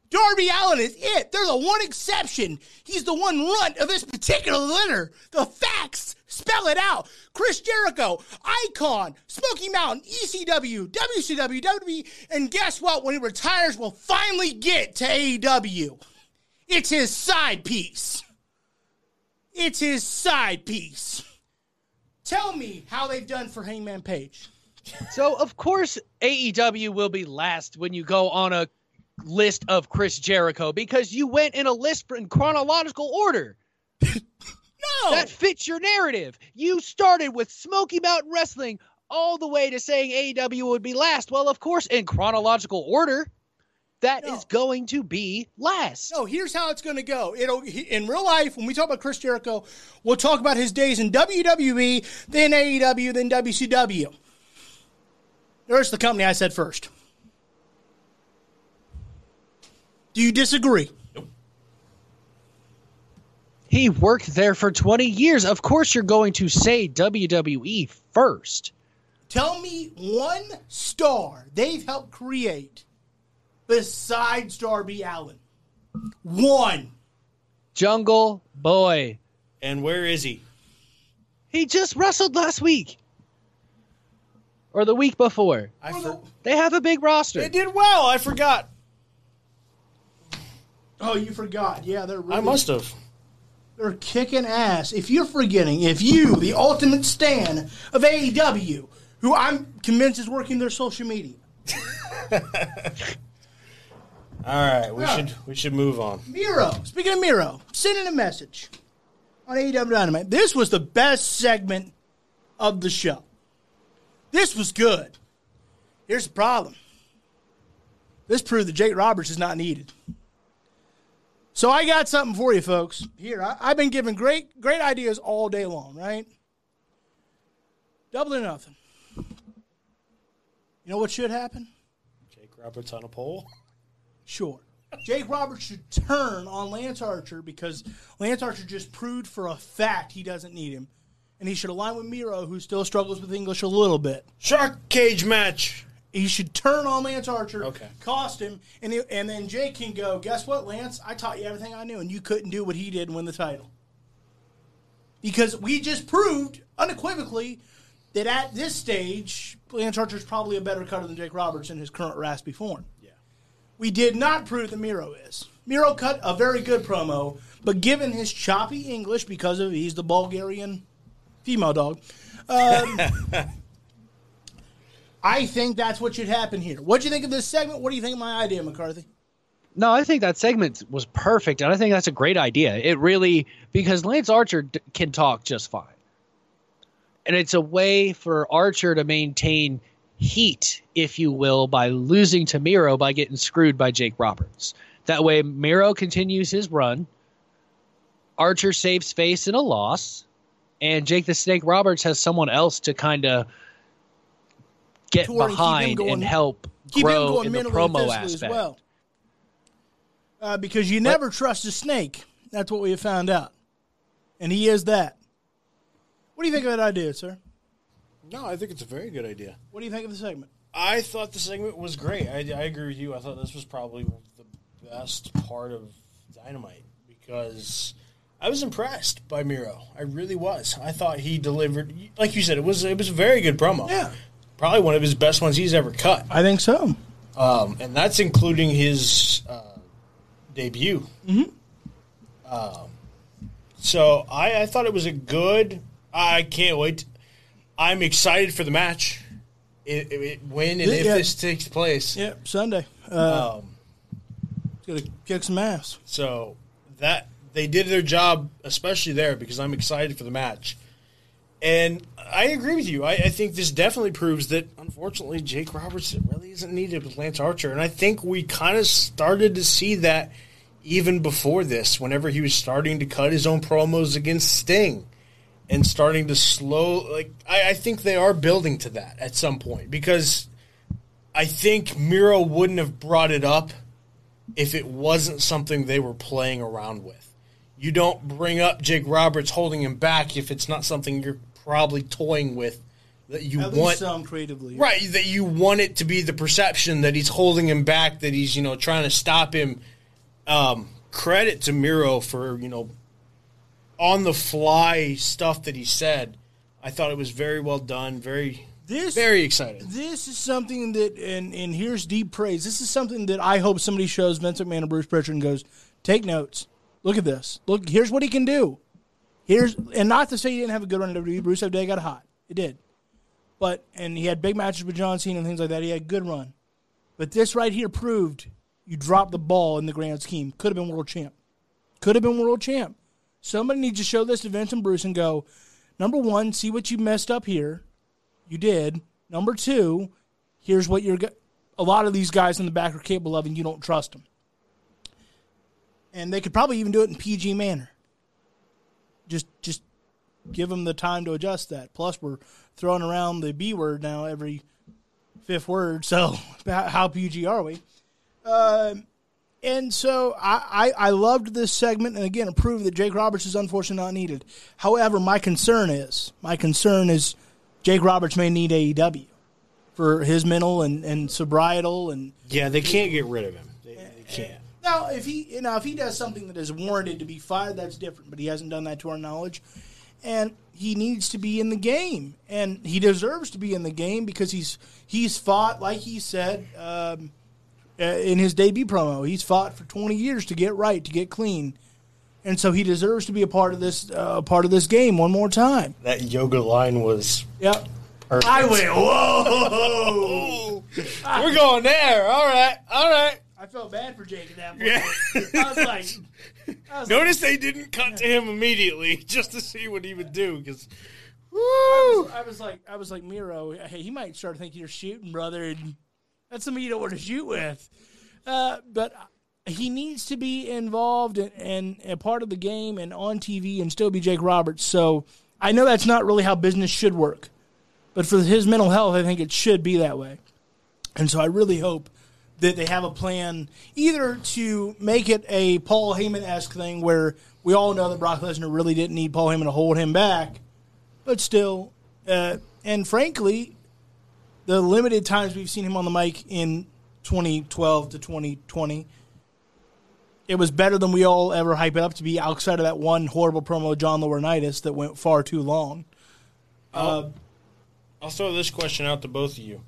Darby Allin is it. They're the one exception. He's the one runt of this particular litter. The facts spell it out. Chris Jericho, Icon, Smoky Mountain, ECW, WCW, WWE, and guess what? When he retires, we'll finally get to AEW. It's his side piece. It's his side piece. Tell me how they've done for Hangman Page. So of course AEW will be last when you go on a list of Chris Jericho because you went in a list in chronological order. No, That fits your narrative. You started with Smoky Mountain Wrestling all the way to saying AEW would be last. Well, of course, in chronological order, that is No. going to be last. No, here's how it's going to go. It'll he, in real life when we talk about Chris Jericho, we'll talk about his days in WWE, then AEW, then WCW. There's the company I said first. Do you disagree? He worked there for 20 years. Of course, you're going to say WWE first. Tell me one star they've helped create besides Darby Allin. One. Jungle Boy. And where is he? He just wrestled last week. Or the week before. I for- They have a big roster. They did well. I forgot. Oh, you forgot. Yeah, they're really I must have. They're kicking ass. If you're forgetting, if you, the ultimate stan of AEW, who I'm convinced is working their social media, All right, we should we should move on. Miro, speaking of Miro, sending a message on AEW Dynamite. This was the best segment of the show. This was good. Here's the problem. This proved that Jake Roberts is not needed. So I got something for you, folks. Here, I, I've been giving great, great ideas all day long, right? Double or nothing. You know what should happen? Jake Roberts on a pole. Sure. Jake Roberts should turn on Lance Archer because Lance Archer just proved for a fact he doesn't need him. And he should align with Miro, who still struggles with English a little bit. Shark cage match. He should turn on Lance Archer, Okay. cost him, and, he, and then Jake can go, guess what, Lance? I taught you everything I knew, and you couldn't do what he did and win the title. Because we just proved unequivocally that at this stage, Lance Archer is probably a better cutter than Jake Roberts in his current raspy form. Yeah. We did not prove that Miro is. Miro cut a very good promo, but given his choppy English, because of he's the Bulgarian female dog, um, I think that's what should happen here. What do you think of this segment? What do you think of my idea, McCarthy? No, I think that segment was perfect, and I think that's a great idea. It really because Lance Archer d- can talk just fine, and it's a way for Archer to maintain heat, if you will, by losing to Miro by getting screwed by Jake Roberts. That way, Miro continues his run. Archer saves face in a loss, and Jake the Snake Roberts has someone else to kind of get Tour and behind going- and help grow in the promo aspect. as well. Uh, because you never trust a snake. That's what we have found out. And he is that. What do you think of that idea, sir? No, I think it's a very good idea. What do you think of the segment? I thought the segment was great. I, I agree with you. I thought this was probably the best part of Dynamite because I was impressed by Miro. I really was. I thought he delivered, like you said, it was it was a very good promo. Yeah. Probably one of his best ones he's ever cut, I think so. um, and that's including his uh, debut. Mm-hmm. Um, so I, I thought it was a good. I can't wait. I'm excited for the match. It, it, when and if Yeah. this takes place. Yeah, Sunday. Uh, Um, Gonna kick some ass. so that they did their job, especially there, because I'm excited for the match. And I agree with you. I, I think this definitely proves that, unfortunately, Jake Roberts really isn't needed with Lance Archer. And I think we kind of started to see that even before this, whenever he was starting to cut his own promos against Sting and starting to slow. Like, I, I think they are building to that at some point because I think Miro wouldn't have brought it up if it wasn't something they were playing around with. You don't bring up Jake Roberts holding him back if it's not something you're probably toying with that you At want some creatively. right that you want it to be the perception that he's holding him back that he's you know trying to stop him um, credit to Miro for you know on the fly stuff that he said I thought it was very well done very This very excited This is something that, and and here's deep praise. This is something that I hope somebody shows Vince McMahon and Bruce Pritchard and goes, take notes. Look at this. Look, here's what he can do. Here's and not to say he didn't have a good run in WWE. Bruce Day got hot. It did, but and he had big matches with John Cena and things like that. He had a good run, but this right here proved you dropped the ball in the grand scheme. Could have been world champ. Could have been world champ. Somebody needs to show this to Vince and Bruce and go, number one, see what you messed up here. You did. Number two, here's what you're. A lot of these guys in the back are capable of, and you don't trust them. And they could probably even do it in PG manner. Just, just give them the time to adjust that. Plus, we're throwing around the B word now every fifth word. So, how PG are we? Um, and so I, I, I loved this segment, and again, it proved that Jake Roberts is unfortunately not needed. However, my concern is my concern is Jake Roberts may need AEW for his mental and, and sobrietal and yeah they can't get rid of him they, they can't now if he you know if he does something that is warranted to be fired, that's different. But he hasn't done that to our knowledge, and he needs to be in the game, and he deserves to be in the game because he's he's fought like he said um, uh, in his debut promo. He's fought for twenty years to get right, to get clean, and so he deserves to be a part of this uh, part of this game one more time. that yoga line was Yep. perfect. I went whoa. we're going there all right all right I felt bad for Jake at that point. Yeah. I was like, I was Notice they didn't cut to him immediately just to see what he would do because. I was like, I was like Miro. Hey, he might start thinking you're shooting, brother, and that's somebody you don't want to shoot with. Uh, but he needs to be involved and, and a part of the game and on TV and still be Jake Roberts. So I know that's not really how business should work, but for his mental health, I think it should be that way. And so I really hope that they have a plan either to make it a Paul Heyman esque thing where we all know that Brock Lesnar really didn't need Paul Heyman to hold him back, but still, uh, and frankly, the limited times we've seen him on the mic in 2012 to 2020, it was better than we all ever hype it up to be outside of that one horrible promo John Laurinaitis that went far too long. Uh, I'll throw this question out to both of you.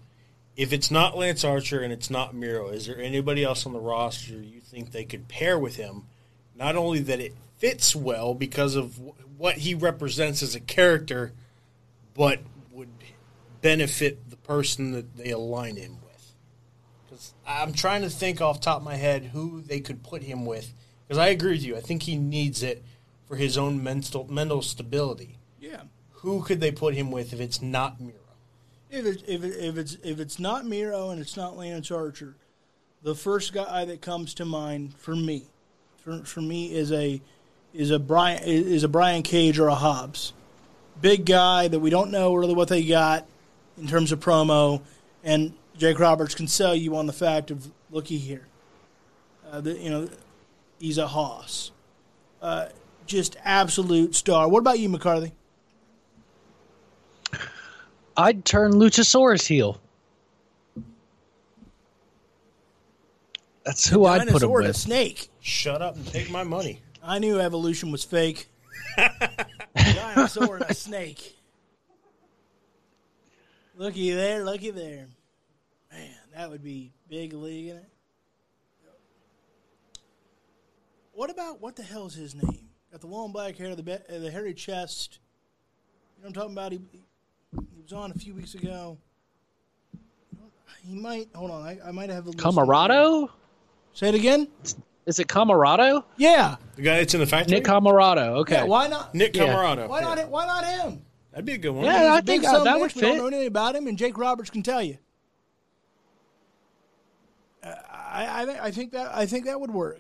If it's not Lance Archer and it's not Miro, is there anybody else on the roster you think they could pair with him? Not only that it fits well because of wh- what he represents as a character, but would benefit the person that they align him with. Because I'm trying to think off the top of my head who they could put him with. Because I agree with you. I think he needs it for his own mental mental stability. Yeah. Who could they put him with if it's not Miro? If it, if it, if it's if it's not Miro and it's not Lance Archer, the first guy that comes to mind for me, for, for me is a is a Brian is a Brian Cage or a Hobbs, big guy that we don't know really what they got in terms of promo, and Jake Roberts can sell you on the fact of looky here, uh, the, you know, he's a hoss, uh, just absolute star. What about you, McCarthy? I'd turn Luchasaurus heel. That's who I'd put him Dinosaur and a with. snake. Shut up and take my money. I knew evolution was fake. Dinosaur and a snake. Looky there, looky there. Man, that would be big league in it. What about what the hell is his name? Got the long black hair, the be- uh, the hairy chest. You know what I'm talking about? He, he was on a few weeks ago. He might hold on. I, I might have a list Comoroto? Say it again. Is it Comoroto? Yeah. The guy that's in the factory? Nick Comoroto. Okay. Yeah. Why not? Nick Yeah. Comoroto. Why not? Why not him? That'd be a good one. Yeah, He's I a big think uh, son of a that bitch. would We don't know anything about him, and Jake Roberts can tell you. Uh, I, I, I think that I think that would work.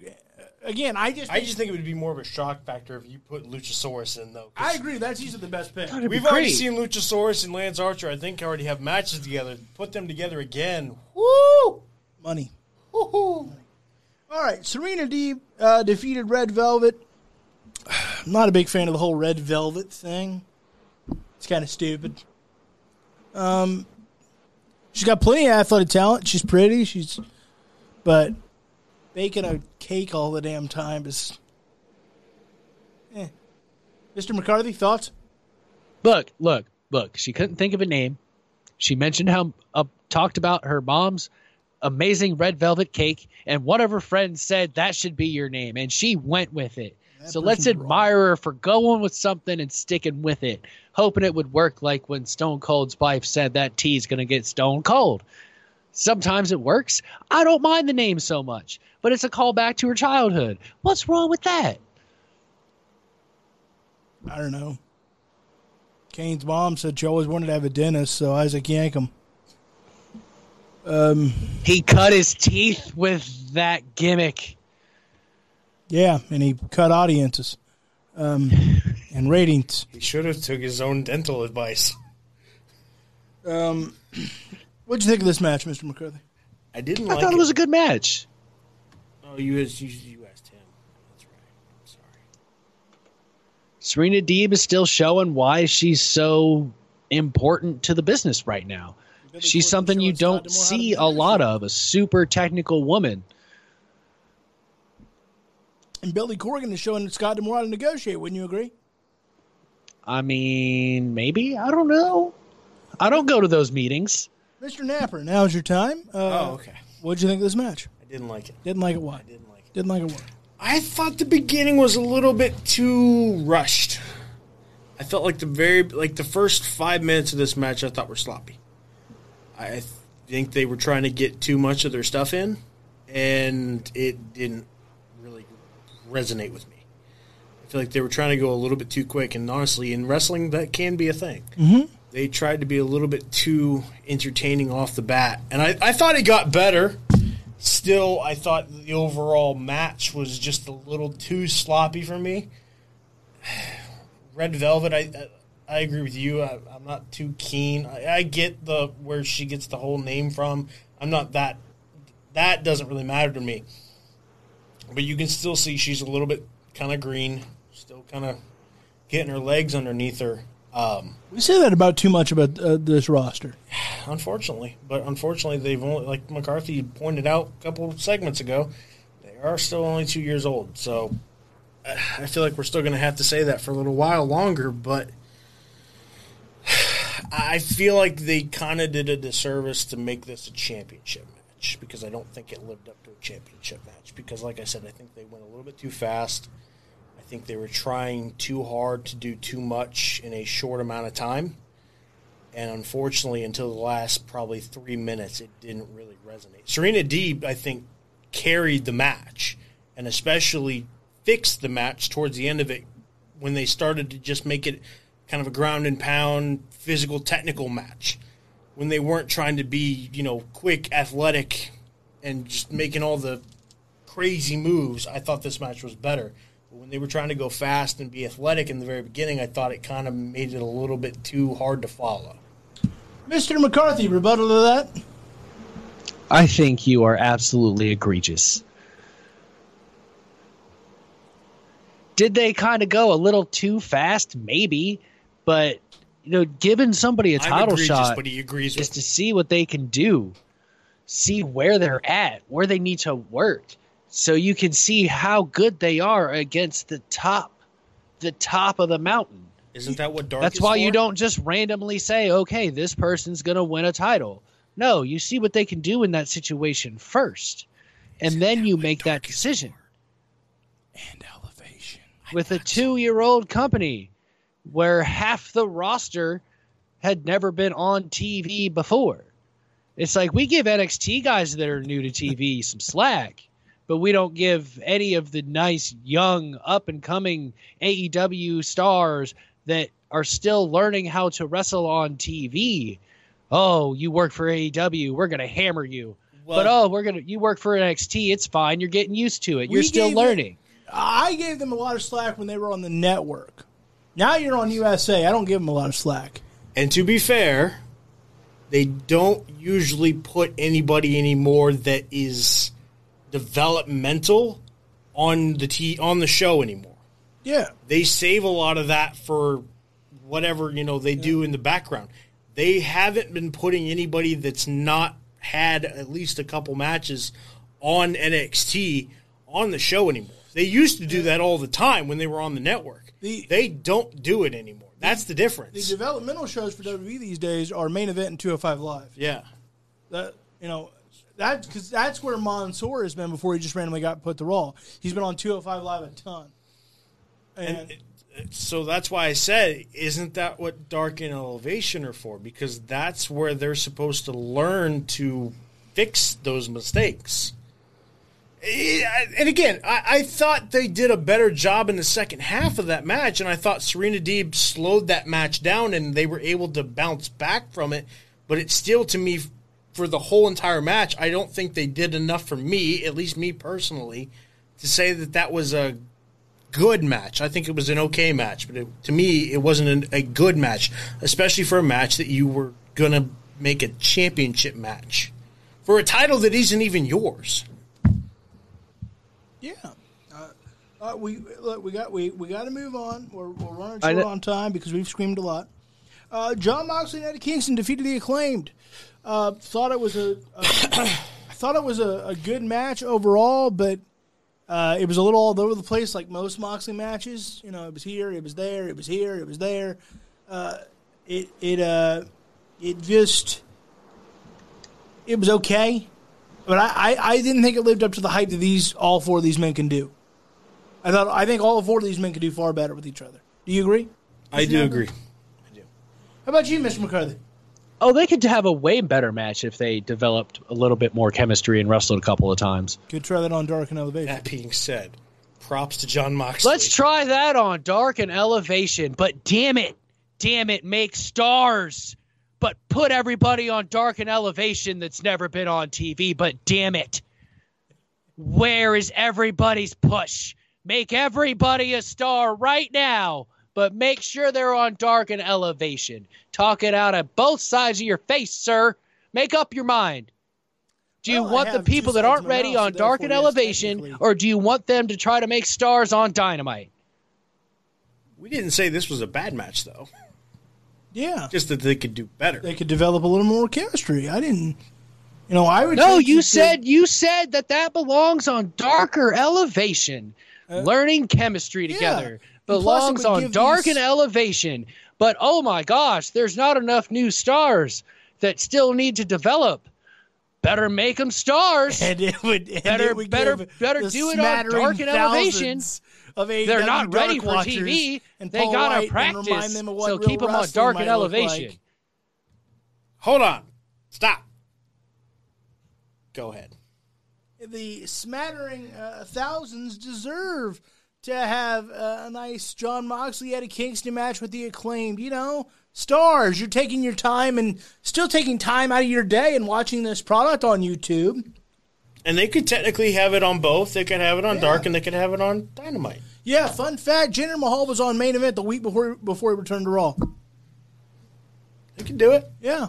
Again, I just I just think it would be more of a shock factor if you put Luchasaurus in, though. I agree. That's usually the best pick. That'd be We've already great. seen Luchasaurus and Lance Archer. I think already have matches together. Put them together again. Woo! Money. Woo-hoo. All right, Serena Deeb uh, defeated Red Velvet. I'm not a big fan of the whole Red Velvet thing. It's kind of stupid. Um, she's got plenty of athletic talent. She's pretty. She's, but baking a cake all the damn time is. Eh. Mr. McCarthy, thoughts? Look, look, look. She couldn't think of a name. She mentioned how uh, talked about her mom's amazing red velvet cake, and one of her friends said that should be your name, and she went with it. so let's wrong. admire her for going with something and sticking with it, hoping it would work. Like when Stone Cold's wife said that tea's gonna get Stone Cold. Sometimes it works. I don't mind the name so much, but it's a callback to her childhood. What's wrong with that? I don't know. Kane's mom said she always wanted to have a dentist, so Isaac Yankem. Um, He cut his teeth with that gimmick. yeah, and he cut audiences um, and ratings. He should have took his own dental advice. Um, what'd you think of this match, Mr. McCarthy? I didn't I like thought it. it was a good match. oh, you, asked- you, you asked him. That's right. Sorry. Serena Deeb is still showing why she's so important to the business right now. She's something you don't see a lot of, a super technical woman. And Billy Corgan is showing Scott D'Amore how to negotiate. Wouldn't you agree? I mean, maybe, I don't know. I don't go to those meetings. Mr. Napper, now's your time. Uh, Oh, okay. What'd you think of this match? I didn't like it. Didn't like it. Why? I didn't like it. Didn't like it. Why? I thought the beginning was a little bit too rushed. I felt like the very like the first five minutes of this match I thought were sloppy. I think they were trying to get too much of their stuff in, and it didn't really resonate with me. I feel like they were trying to go a little bit too quick, and honestly, in wrestling, that can be a thing. Mm-hmm. They tried to be a little bit too entertaining off the bat, and I, I thought it got better still, I thought the overall match was just a little too sloppy for me. Red Velvet, I I, agree with you. I, I'm not too keen. I, I get the where she gets the whole name from. I'm not that. That doesn't really matter to me. But you can still see she's a little bit kind of green, still kind of getting her legs underneath her. Um, We say that about too much about uh, this roster. unfortunately. But unfortunately, they've only, like McCarthy pointed out a couple of segments ago, they are still only two years old. So I feel like we're still going to have to say that for a little while longer. But I feel like they kind of did a disservice to make this a championship match because I don't think it lived up to a championship match. Because, like I said, I think they went a little bit too fast. I think they were trying too hard to do too much in a short amount of time. And unfortunately, until the last probably three minutes, it didn't really resonate. Serena Deeb, I think, carried the match and especially fixed the match towards the end of it when they started to just make it kind of a ground and pound physical technical match when they weren't trying to be you know quick athletic and just making all the crazy moves i thought this match was better when they were trying to go fast and be athletic in the very beginning i thought it kind of made it a little bit too hard to follow Mr. McCarthy, rebuttal to that? I think you are absolutely egregious. Did they kind of go a little too fast? Maybe, but you know, giving somebody a I'm title shot but he agrees is with to see what they can do, see where they're at, where they need to work, so you can see how good they are against the top, the top of the mountain. isn't that what dark That's why you don't just randomly say, okay, this person's going to win a title. No, you see what they can do in that situation first, and then you make that decision. And elevation. With a two year old company where half the roster had never been on TV before. It's like we give NXT guys that are new to TV some slack, but we don't give any of the nice, young, up and coming AEW stars that are still learning how to wrestle on TV. Oh, you work for AEW, we're going to hammer you. Well- but oh, we're going to you work for NXT, it's fine, you're getting used to it. You're still gave it- learning. I gave them a lot of slack when they were on the network. Now you're on USA. I don't give them a lot of slack. And to be fair, they don't usually put anybody anymore that is developmental on the t- on the show anymore. Yeah. They save a lot of that for whatever, you know, they do in the background. They haven't been putting anybody that's not had at least a couple matches on NXT on the show anymore. They used to do that all the time when they were on the network. The- they don't do it anymore. That's the The difference. The developmental shows for WWE these days are main event and 205 Live. yeah. That you know that because that's where Mansoor has been before he just randomly got put to Raw. He's been on 205 Live a ton. And, And it- so that's why I said, isn't that what Dark and Elevation are for? Because that's where they're supposed to learn to fix those mistakes. And again, I, I thought they did a better job in the second half of that match, and I thought Serena Deeb slowed that match down, and they were able to bounce back from it. But it's still, to me, for the whole entire match, I don't think they did enough for me, at least me personally, to say that that was a good match. I think it was an okay match, but it, to me, it wasn't an, a good match, especially for a match that you were going to make a championship match for a title that isn't even yours. yeah. Uh, uh, we look, we got we, we got to move on. We're, we're running I short on time because we've screamed a lot. Uh, Jon Moxley and Eddie Kingston defeated the acclaimed. Uh, thought it was a, a I thought it was a, a good match overall, but uh, it was a little all over the place, like most Moxley matches. You know, it was here, it was there, it was here, it was there. Uh, it it uh, it just it was okay, but I, I, I didn't think it lived up to the hype that these all four of these men can do. I thought I think all four of these men could do far better with each other. Do you agree? I do agree. I do. How about you, Mr. McCarthy? Oh, they could have a way better match if they developed a little bit more chemistry and wrestled a couple of times. Could try that on Dark and Elevation. That being said, props to Jon Moxley. Let's try that on Dark and Elevation, but damn it, damn it, make stars. But put everybody on Dark and Elevation that's never been on TV, but damn it. Where is everybody's push? Make everybody a star right now, but make sure they're on Dark and Elevation. Talk it out at both sides of your face, sir. Make up your mind. Do you Well, want the people that aren't ready on so Dark and therefore, yes, Elevation, or do you want them to try to make stars on Dynamite? We didn't say this was a bad match, though. Yeah, Just that they could do better. they could develop a little more chemistry. I didn't. You know, I would. No, you that said you said that that belongs on darker elevation. Uh, Learning chemistry together. yeah. Together And belongs on dark these- and elevation. But oh my gosh, there's not enough new stars that still need to develop. Better make them stars. And it would and Better- it would better- better do it on smattering Dark and Elevation. Of AEW They're not Dark ready for watchers TV. and They Paul gotta White practice. them of what So real keep them on Dark and Elevation. like. Hold on. Stop. Go ahead. the smattering uh, thousands deserve to have a nice Jon Moxley at a Kingston match with the acclaimed. You know, stars. You're taking your time and still taking time out of your day and watching this product on YouTube. And they could technically have it on both. They could have it on Dark and they could have it on Dynamite. Yeah, fun fact: Jinder Mahal was on main event the week before before he returned to Raw. They can do it. Yeah,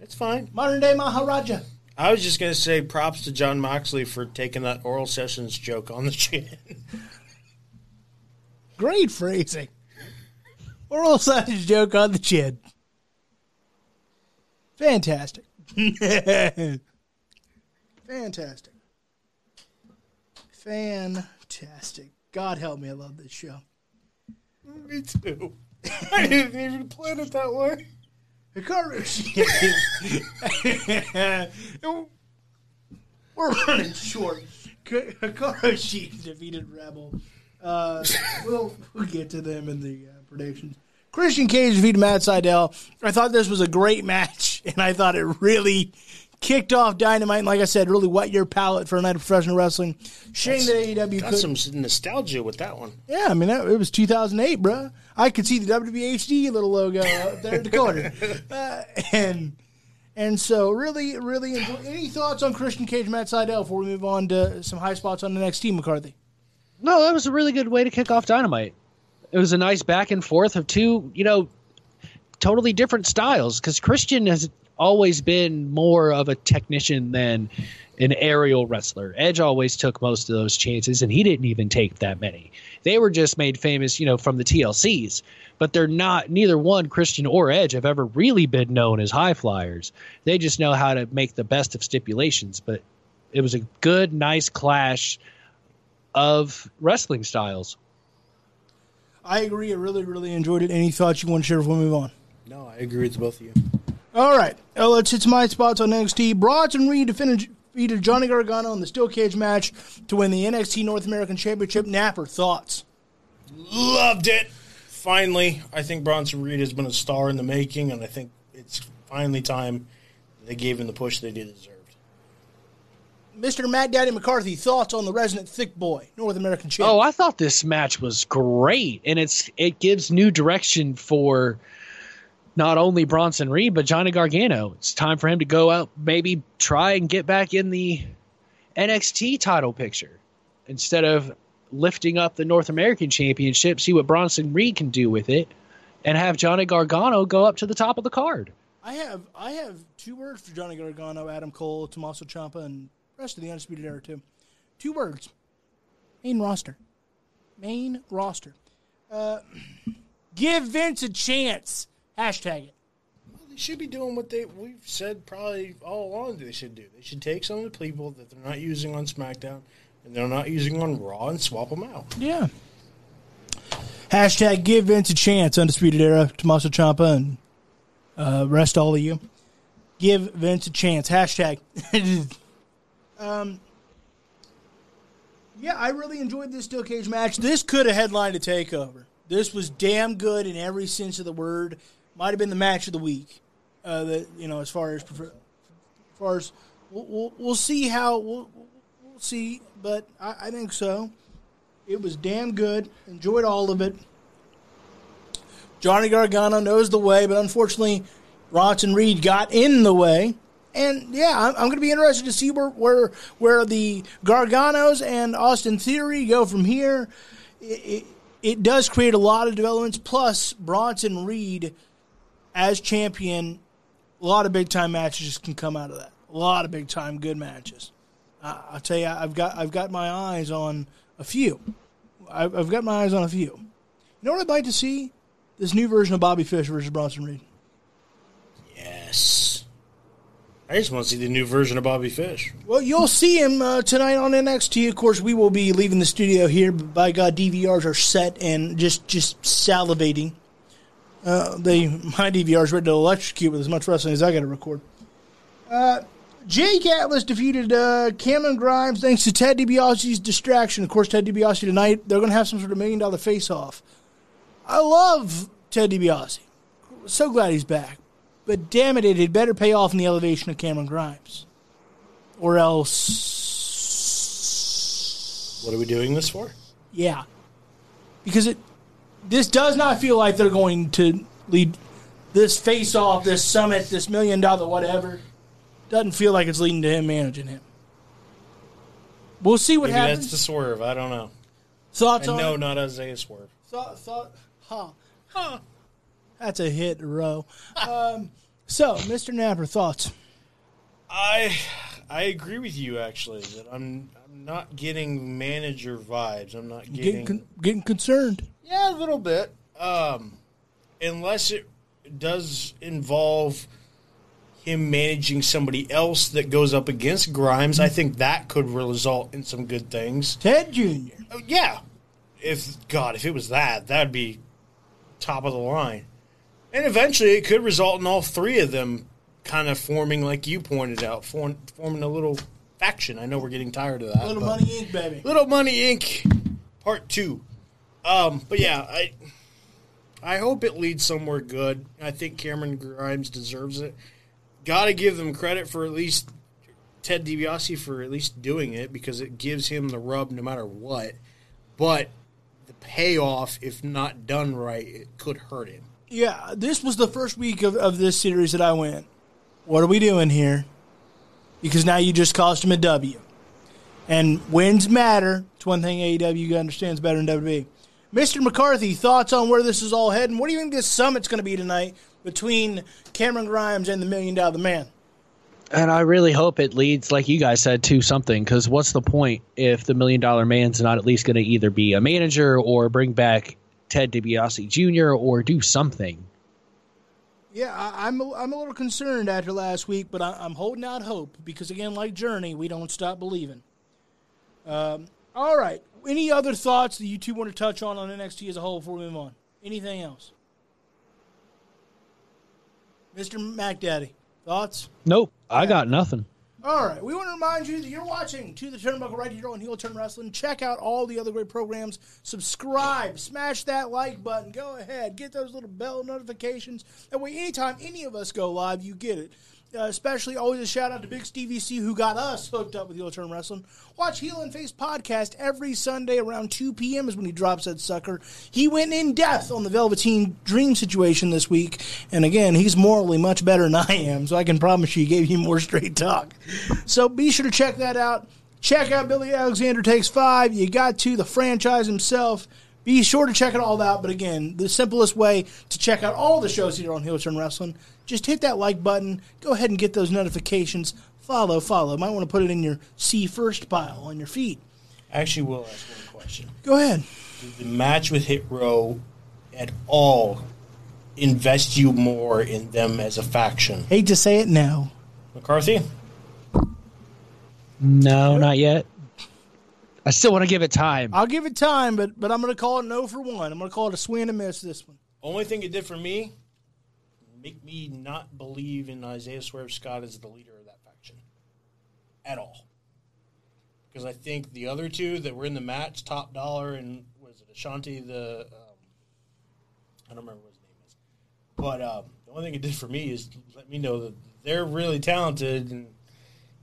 It's fine. modern day Maharaja. I was just going to say props to Jon Moxley for taking that oral sessions joke on the chin. Great phrasing. Oral sausage joke on the chin. Fantastic. Fantastic. Fantastic. God help me, I love this show. Me too. I didn't even plan it that way. Hikaru. We're running short. Hikaru Shida defeated Rebel. Uh, we'll, we'll get to them in the uh, predictions. Christian Cage defeated Matt Sydal. I thought this was a great match, and I thought it really kicked off Dynamite. And like I said, really wet your palate for a night of professional wrestling. Shame that AEW Got couldn't. some nostalgia with that one. Yeah, I mean, that, it was 2008, bruh. I could see the WWHD little logo out there at the corner. Uh, and and so, really, really enjoy. Any thoughts on Christian Cage, Matt Sydal before we move on to some high spots on the next team, McCarthy? No, that was a really good way to kick off Dynamite. It was a nice back and forth of two, you know, totally different styles because Christian has always been more of a technician than an aerial wrestler. Edge always took most of those chances, and he didn't even take that many. They were just made famous, you know, from the TLCs, but they're not. Neither one, Christian or Edge, have ever really been known as high flyers. They just know how to make the best of stipulations. But it was a good, nice clash of wrestling styles. I agree. I really, really enjoyed it. Any thoughts you want to share before we move on? No, I agree with both of you. All right. Uh, let's hit some high spots on NXT. Bronson Reed defeated, defeated Johnny Gargano in the Steel Cage match to win the NXT North American Championship. Napper, thoughts? Loved it. Finally, I think Bronson Reed has been a star in the making, and I think it's finally time they gave him the push they did deserved. Mr. Matt Daddy McCarthy, thoughts on the resident thick boy, North American champ? Oh, I thought this match was great, and it's it gives new direction for not only Bronson Reed but Johnny Gargano. It's time for him to go out, maybe try and get back in the NXT title picture instead of lifting up the North American Championship. See what Bronson Reed can do with it, and have Johnny Gargano go up to the top of the card. I have I have two words for Johnny Gargano, Adam Cole, Tommaso Ciampa, and rest of the Undisputed Era too. Two words. Main roster. Main roster. Uh, give Vince a chance. Hashtag it. They should be doing what they we've said probably all along they should do. They should take some of the people that they're not using on SmackDown and they're not using on Raw and swap them out. Yeah. Hashtag give Vince a chance, Undisputed Era, Tommaso Ciampa, and uh, rest all of you. Give Vince a chance. Hashtag. um, yeah, I really enjoyed this steel cage match. This could have headlined a takeover. This was damn good in every sense of the word. Might have been the match of the week. Uh, that you know, as far as as far as we'll, we'll, we'll see how we'll, we'll see, but I, I think so. It was damn good. Enjoyed all of it. Johnny Gargano knows the way, but unfortunately, Bronson Reed got in the way. And yeah, I'm, I'm going to be interested to see where, where where the Garganos and Austin Theory go from here. It, it, it does create a lot of developments. Plus, Bronson Reed as champion, a lot of big time matches can come out of that. A lot of big time good matches. I'll tell you, I've got I've got my eyes on a few. I've, I've got my eyes on a few. You know what I'd like to see? This new version of Bobby Fish versus Bronson Reed. Yes. I just want to see the new version of Bobby Fish. Well, you'll see him uh, tonight on NXT. Of course, we will be leaving the studio here. But by God, DVRs are set and just just salivating Uh, they my DVR is ready to electrocute with as much wrestling as I got to record. Uh, Jake Atlas defeated uh, Cameron Grimes thanks to Ted DiBiase's distraction. Of course, Ted DiBiase tonight they're going to have some sort of million dollar face off. I love Ted DiBiase. So glad he's back. But damn it, it had better pay off in the elevation of Cameron Grimes, or else What are we doing this for? yeah, because it this does not feel like they're going to lead this face off, this summit, this million dollar whatever. Doesn't feel like it's leading to him managing him. We'll see what Maybe happens. that's the swerve. I don't know. Thoughts And on no, it? not Isaiah Swerve. Thought, thought, huh, huh. That's a hit row. Um, so, Mr. Napper, thoughts? I I agree with you actually that I'm I'm not getting manager vibes. I'm not Getting getting con- getting concerned. yeah a little bit. Um, unless it does involve him managing somebody else that goes up against Grimes, I think that could result in some good things. Ted Jr. Oh, yeah, if God, if it was that, that'd be top of the line. And eventually, it could result in all three of them kind of forming, like you pointed out, form, forming a little faction. I know we're getting tired of that. Little Money Inc., baby. Little Money Inc. Part Two. Um, but yeah, I I hope it leads somewhere good. I think Cameron Grimes deserves it. Got to give them credit for at least Ted DiBiase for at least doing it because it gives him the rub no matter what. But the payoff, if not done right, it could hurt him. Yeah, this was the first week of, of this series that I went. What are we doing here? Because now you just cost him a W. And wins matter. It's one thing AEW understands better than WWE. Mr. McCarthy, thoughts on where this is all heading? What do you think this summit's going to be tonight between Cameron Grimes and the Million Dollar Man? And I really hope it leads, like you guys said, to something. Because what's the point if the Million Dollar Man's not at least going to either be a manager or bring back Ted DiBiase Jr. or do something? Yeah, I, I'm a, I'm a little concerned after last week, but I, I'm holding out hope because again, like Journey, we don't stop believing. Um, all right. Any other thoughts that you two want to touch on on NXT as a whole before we move on? Anything else, Mr. MacDaddy? Thoughts? Nope, I got nothing. All right. We want to remind you that you're watching To the Turnbuckle right here on Heel Turn Wrestling. Check out all the other great programs. Subscribe. Smash that like button. Go ahead. Get those little bell notifications. That way, anytime any of us go live, you get it. Uh, especially always a shout out to Big Stevie C who got us hooked up with Heel Turn Wrestling. Watch Heel and Face podcast every Sunday around 2 p.m. is when he drops that sucker. He went in depth on the Velveteen Dream situation this week. And again, he's morally much better than I am, so I can promise you he gave you more straight talk. So be sure to check that out. Check out Billy Alexander Takes Five. You got to, the franchise himself. Be sure to check it all out. But again, the simplest way to check out all the shows here on Heel Turn Wrestling, just hit that like button. Go ahead and get those notifications. Follow, follow. Might want to put it in your see first pile on your feed. I actually will ask one question. Go ahead. Did the match with Hit Row at all invest you more in them as a faction? Hate to say it now. McCarthy? No, not yet. I still want to give it time. I'll give it time, but but I'm going to call it no for one. I'm going to call it a swing and a miss this one. Only thing it did for me, make me not believe in Isaiah Swerve Scott as the leader of that faction at all. Because I think the other two that were in the match, Top Dollar and was it Ashanti? The um, I don't remember what his name is, but um, the only thing it did for me is let me know that they're really talented and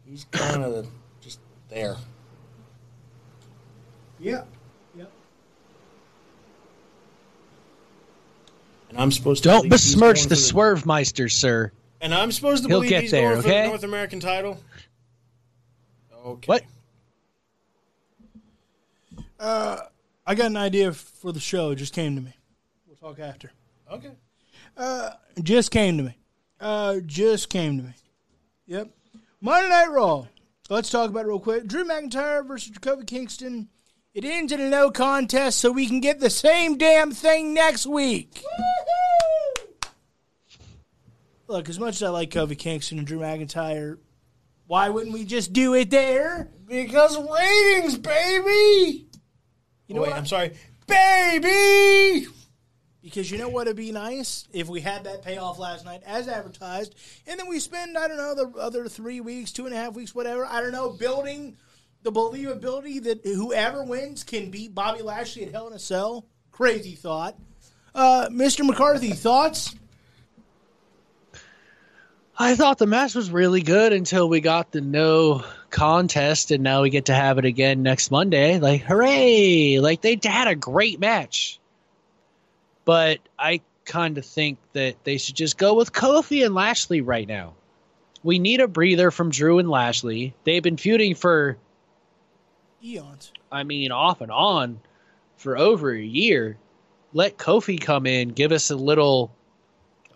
he's kind of just there. Yeah. Yeah. And I'm supposed to Don't besmirch going the for Swerve Meister, sir. And I'm supposed to He'll believe get he's there, going for the North American title. Okay. What? Uh, I got an idea for the show. It just came to me. We'll talk after. Okay. It just came to me. Uh, just came to me. Yep. Monday Night Raw. Let's talk about it real quick. Drew McIntyre versus Jacoby Kingston. It ends in a no contest, so we can get the same damn thing next week. Look, as much as I like Kofi Kingston and Drew McIntyre, why wouldn't we just do it there? Because ratings, baby. You oh, know Wait, what? I'm sorry, baby. Because you know what would be nice if we had that payoff last night as advertised, and then we spend I don't know the other three weeks, two and a half weeks, whatever I don't know, building the believability that whoever wins can beat Bobby Lashley at Hell in a Cell. Crazy thought, uh, Mr. McCarthy. Thoughts? I thought the match was really good until we got the no contest, and now we get to have it again next Monday. Like, hooray! Like, they had a great match. But I kind of think that they should just go with Kofi and Lashley right now. We need a breather from Drew and Lashley. They've been feuding for, Eons. I mean, off and on for over a year. Let Kofi come in, give us a little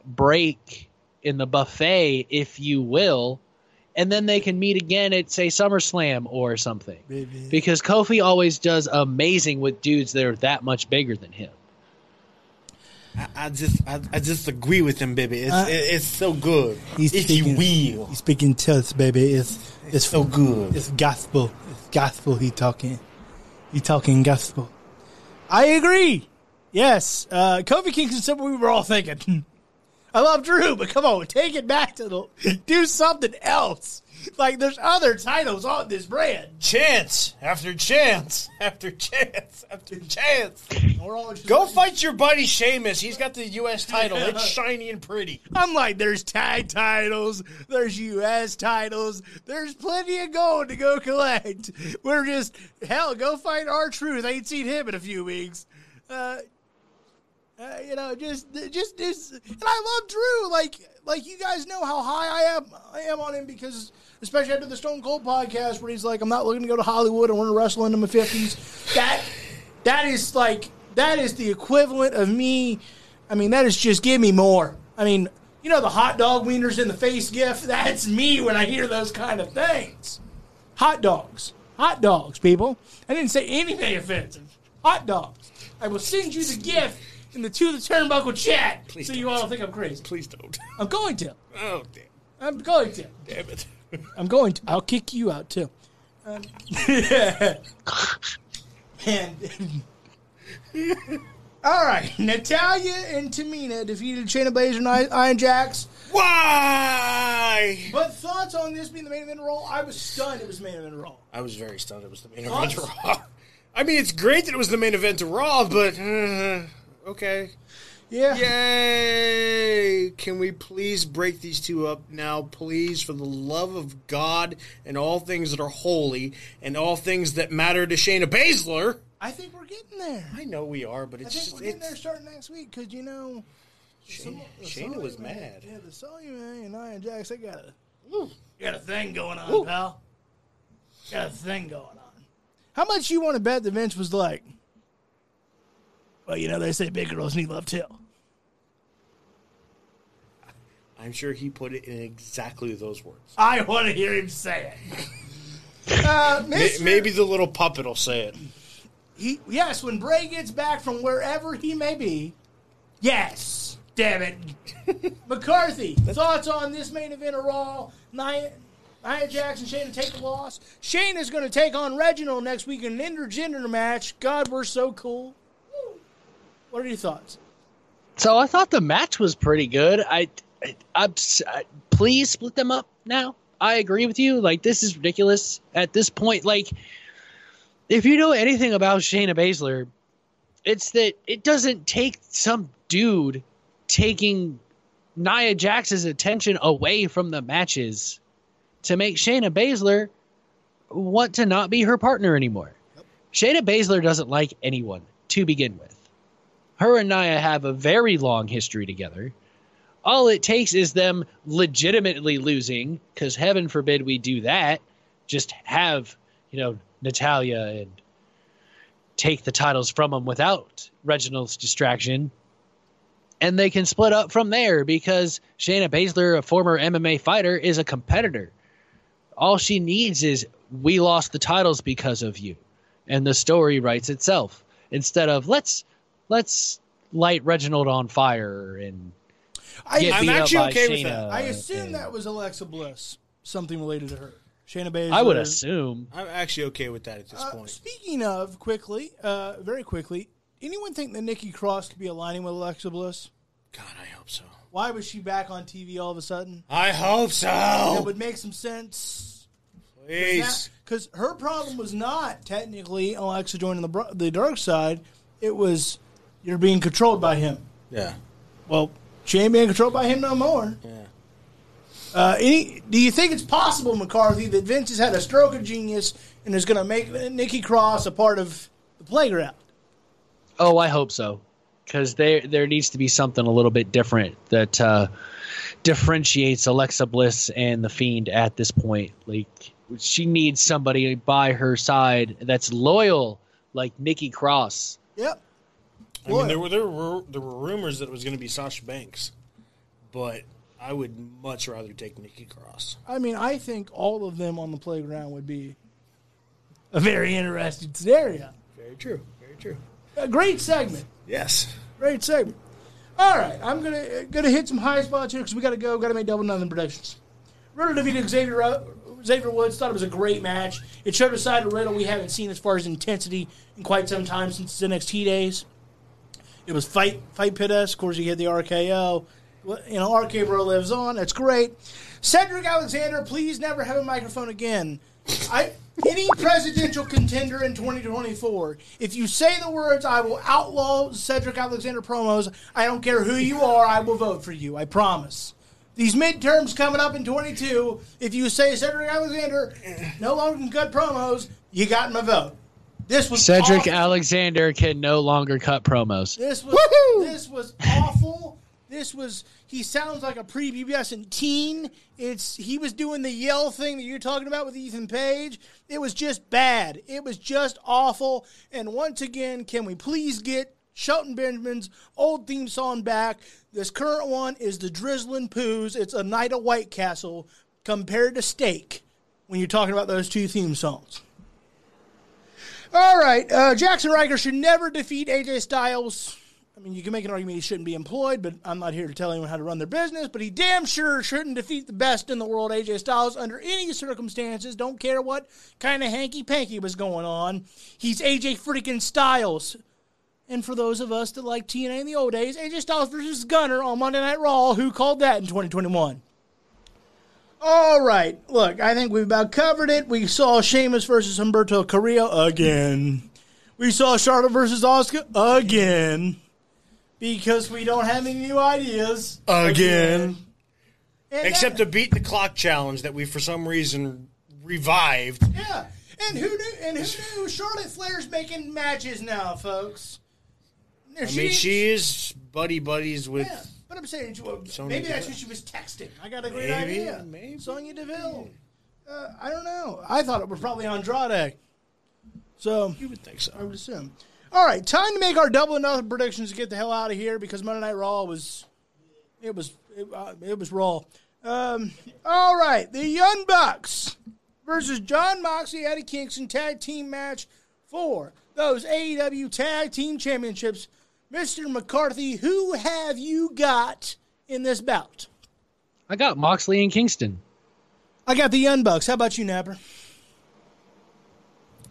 break in the buffet, if you will, and then they can meet again at say SummerSlam or something. Baby. Because Kofi always does amazing with dudes that are that much bigger than him. I, I just I, I just agree with him, baby. It's Uh, it, it's so good. he's if speaking- you will, He's speaking truth, baby. It's it's so good. It's gospel. It's gospel. He talking. He talking gospel. I agree. Yes, uh, Kofi Kingston said what we were all thinking. I love Drew, but come on, take it back to the do something else. Like there's other titles on this brand. Chance after chance after chance after chance. We're all just Go fight your buddy Sheamus. He's got the U.S. title. It's shiny and pretty. I'm like, there's tag titles, there's U.S. titles, there's plenty of gold to go collect. We're just hell, go find our truth. I ain't seen him in a few weeks. Uh, uh, you know, just, just, just, and I love Drew. Like, like you guys know how high I am, I am on him because, especially after the Stone Cold podcast, where he's like, I'm not looking to go to Hollywood. I want to wrestle into my fifties. That, that is like, that is the equivalent of me. I mean, that is just give me more. I mean, you know, the hot dog wieners in the face gift. That's me when I hear those kind of things. Hot dogs, hot dogs, people. I didn't say anything offensive. Hot dogs. I will send you the gift in the to the turnbuckle chat, Please so you all don't think I'm crazy. Please don't. I'm going to. Oh damn! I'm going to. Damn it! I'm going to. I'll kick you out too. Um, and all right, Natalya and Tamina defeated Shayna Baszler and Nia Jax. Why? But thoughts on this being the main event role? I was stunned it was the main event role. I was very stunned. It was the main event of Raw. I mean, it's great that it was the main event of Raw, but uh, okay. Yeah. Yay! Can we please break these two up now, please, for the love of God and all things that are holy and all things that matter to Shayna Baszler? I think we're getting there. I know we are, but I it's think just we're getting there starting next week because you know. Shayna, Shayna was man- mad. Yeah, the Sully man and Nia Jax, they got a Ooh. got a thing going on, Ooh. pal. Got a thing going on. How much you want to bet that Vince was like? Well, you know they say big girls need love too. I'm sure he put it in exactly those words. I want to hear him say it. Uh, Mr. Maybe the little puppet will say it. He, yes, when Bray gets back from wherever he may be, yes, damn it. McCarthy, thoughts on this main event of Raw? Nia, Nia Jackson, Shayna take the loss. Shane is going to take on Reginald next week in an intergender match. God, we're so cool. What are your thoughts? So I thought the match was pretty good. I, I, I'm s- I- please split them up now. I agree with you. Like this is ridiculous at this point. Like if you know anything about Shayna Baszler, it's that it doesn't take some dude taking Nia Jax's attention away from the matches to make Shayna Baszler want to not be her partner anymore. Shayna Baszler doesn't like anyone to begin with her and Nia have a very long history together. All it takes is them legitimately losing, because heaven forbid we do that. Just have, you know, Natalya and take the titles from them without Reginald's distraction. And they can split up from there because Shayna Baszler, a former MMA fighter, is a competitor. All she needs is we lost the titles because of you. And the story writes itself. Instead of let's let's light Reginald on fire and I, get I'm beat up actually by okay with that. I assume and- that was Alexa Bliss, something related to her. Shayna Baszler. I would assume. I'm actually okay with that at this Uh, point. speaking of quickly, uh, very quickly, anyone think that Nikki Cross could be aligning with Alexa Bliss? God, I hope so. Why was she back on TV all of a sudden? I hope so. That would make some sense. Please. Because her problem was not technically Alexa joining the the dark side. It was you're being controlled by him. Yeah. Well, she ain't being controlled by him no more. Yeah. Uh, any, do you think it's possible, McCarthy, that Vince has had a stroke of genius and is going to make Nikki Cross a part of the playground? Oh, I hope so, because there there needs to be something a little bit different that uh, differentiates Alexa Bliss and the Fiend at this point. Like she needs somebody by her side that's loyal, like Nikki Cross. Yep. I mean, there were there were there were rumors that it was going to be Sasha Banks, but I would much rather take Nikki Cross. I mean, I think all of them on the playground would be a very interesting scenario. Very true. Very true. A great segment. Yes. Great segment. All right, I'm gonna gonna hit some high spots here because we gotta go. Gotta make double nothing predictions. Riddle defeated Xavier uh, Xavier Woods. Thought it was a great match. It showed a side of Riddle we haven't seen as far as intensity in quite some time since his NXT days. It was fight fight pit Of course, he had the RKO. You know, RK Bro lives on. That's great. Cedric Alexander, please never have a microphone again. I any presidential contender in 2024, if you say the words "I will outlaw Cedric Alexander promos," I don't care who you are, I will vote for you. I promise. These midterms coming up in 22, if you say Cedric Alexander no longer can cut promos, you got my vote. This was Cedric awful. Alexander can no longer cut promos. This was this was awful. This was he sounds like a prepubescent teen. It's he was doing the yell thing that you're talking about with Ethan Page. It was just bad. It was just awful. And once again, can we please get Shelton Benjamin's old theme song back? This current one is the Drizzling Poos. It's a night of White Castle compared to Steak when you're talking about those two theme songs. All right, uh, Jaxson Ryker should never defeat AJ Styles. I mean, you can make an argument he shouldn't be employed, but I'm not here to tell anyone how to run their business. But he damn sure shouldn't defeat the best in the world, AJ Styles, under any circumstances. Don't care what kind of hanky panky was going on. He's AJ freaking Styles. And for those of us that like TNA in the old days, AJ Styles versus Gunner on Monday Night Raw, who called that in 2021? All right, look, I think we've about covered it. We saw Sheamus versus Humberto Carrillo again. We saw Charlotte versus Asuka again. Because we don't have any new ideas. Again. And Except that- to beat the clock challenge that we for some reason revived. Yeah. And who knew and who knew Charlotte Flair's making matches now, folks. I mean, she is buddy buddies with. Yeah, but I'm saying, Sonya maybe that's who she was texting. I got a great Maybe, idea. maybe. Sonya Deville. Uh, I don't know. I thought it was probably Andrade. So You would think so. I would assume. All right, time to make our double and nothing predictions to get the hell out of here because Monday Night Raw was, it was, it, uh, it was raw. Um, all right, the Young Bucks versus Jon Moxley, Eddie Kingston tag team match for those AEW Tag Team Championships. Mr. McCarthy, who have you got in this bout? I got Moxley and Kingston. I got the Young Bucks. How about you, Napper?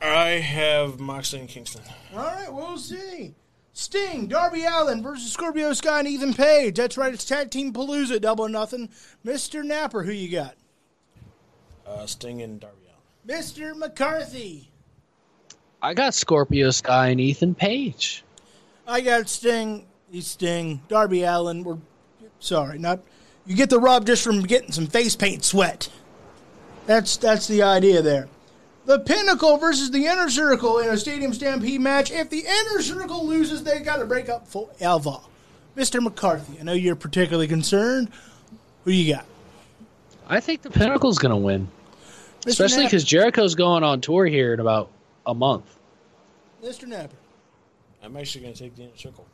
I have Moxley and Kingston. All right, we'll see. Sting, Darby Allin versus Scorpio Sky and Ethan Page. That's right, it's Tag Team Palooza, double or nothing. Mr. Napper, who you got? Uh, Sting and Darby Allin. Mr. McCarthy. I got Scorpio Sky and Ethan Page. I got Sting. He's Sting. Darby Allin. We're sorry, not you get the rub just from getting some face paint sweat. That's that's the idea there. The Pinnacle versus the Inner Circle in a Stadium Stampede match. If the Inner Circle loses, they got to break up forever. Mr. McCarthy, I know you're particularly concerned. Who you got? I think the Pinnacle's going to win, Mr. especially because Jericho's going on tour here in about a month. Mr. Napper. I'm actually going to take the inner circle.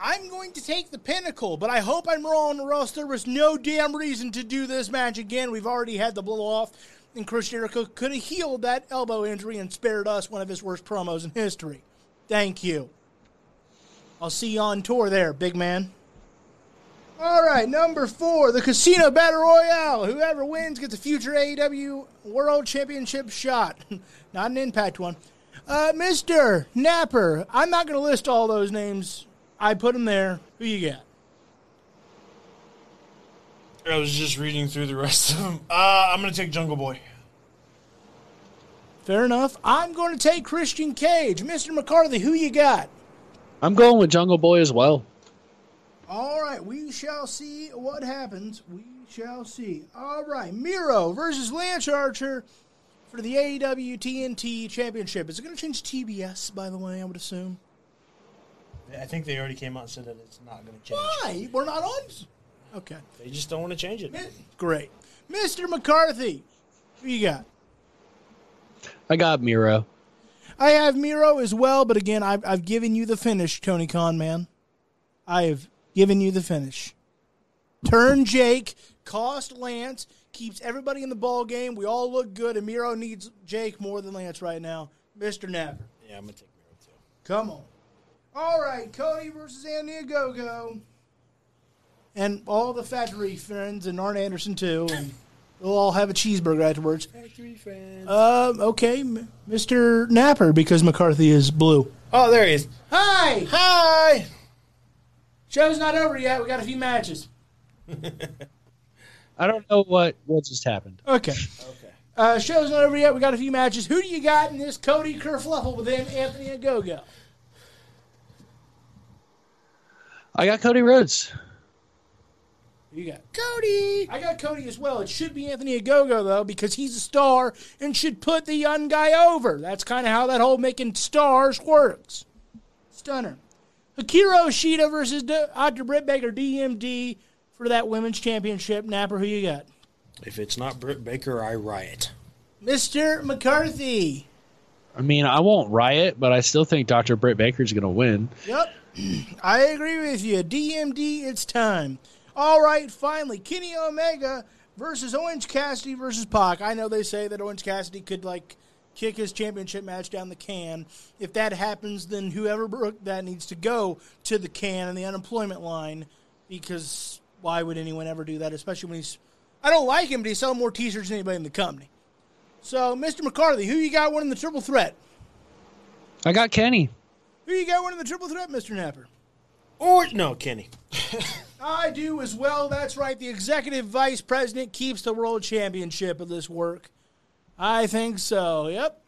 I'm going to take the pinnacle, but I hope I'm wrong, or else there was no damn reason to do this match again. We've already had the blow off, and Chris Jericho could have healed that elbow injury and spared us one of his worst promos in history. Thank you. I'll see you on tour there, big man. All right, number four, the Casino Battle Royale. Whoever wins gets a future AEW World Championship shot. Not an Impact one. Uh, Mr. Napper, I'm not going to list all those names. I put them there. Who you got? I was just reading through the rest of them. Uh, I'm going to take Jungle Boy. Fair enough. I'm going to take Christian Cage. Mr. McCarthy, who you got? I'm going with Jungle Boy as well. All right, we shall see what happens. We shall see. All right, Miro versus Lance Archer for the AEW TNT Championship. Is it going to change TBS, by the way, I would assume? I think they already came out and said that it's not going to change. Why? We're not on. Okay, They just don't want to change it. great. Mr. McCarthy, who you got? I got Miro. I have Miro as well, but again, I've, I've given you the finish, Tony Khan, man. I have given you the finish. Turn Jake, cost Lance, keeps everybody in the ball game. We all look good, and Miro needs Jake more than Lance right now. Mr. Napper, Yeah, I'm going to take Miro too. come on. All right, Cody versus Andy Go And all the factory friends, and Arn Anderson too, and they'll all have a cheeseburger afterwards. Factory fans. Um, okay, Mr. Napper, because McCarthy is blue. oh, there he is. Hi! Hi. Show's not over yet. We got a few matches. I don't know what what just happened. Okay. Okay. Uh, show's not over yet. We got a few matches. Who do you got in this Cody kerfluffle with him, Anthony Ogogo? I got Cody Rhodes. You got? Cody. I got Cody as well. It should be Anthony Ogogo though, because he's a star and should put the young guy over. That's kind of how that whole making stars works. Stunner. Hikaru Shida versus D- Dr. Britt Baker, DMD, for that women's championship. Napper, who you got? If it's not Britt Baker, I riot. Mr. McCarthy. I mean, I won't riot, but I still think Dr. Britt Baker's going to win. Yep. I agree with you. DMD, it's time. All right, finally, Kenny Omega versus Orange Cassidy versus Pac. I know they say that Orange Cassidy could like kick his championship match down the can. If that happens, then whoever broke that needs to go to the can and the unemployment line because why would anyone ever do that? Especially when he's I don't like him, but he's selling more T-shirts than anybody in the company. So, Mr. McCarthy, who you got winning the triple threat? I got Kenny. Who you got winning the triple threat, Mr. Napper? Or no, Kenny. I do as well. That's right. The executive vice president keeps the world championship of this work. I think so. Yep.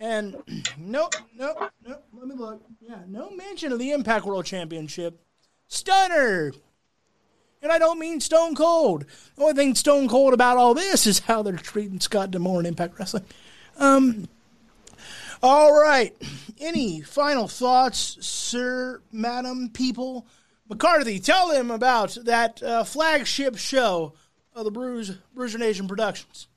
And nope, nope, nope. Let me look. Yeah, no mention of the Impact World Championship. Stunner. And I don't mean Stone Cold. The only thing Stone Cold about all this is how they're treating Scott D'Amore in Impact Wrestling. Um. All right. Any final thoughts, sir, madam, people? McCarthy, tell them about that uh, flagship show of the Bruise Bruiser Nation Productions.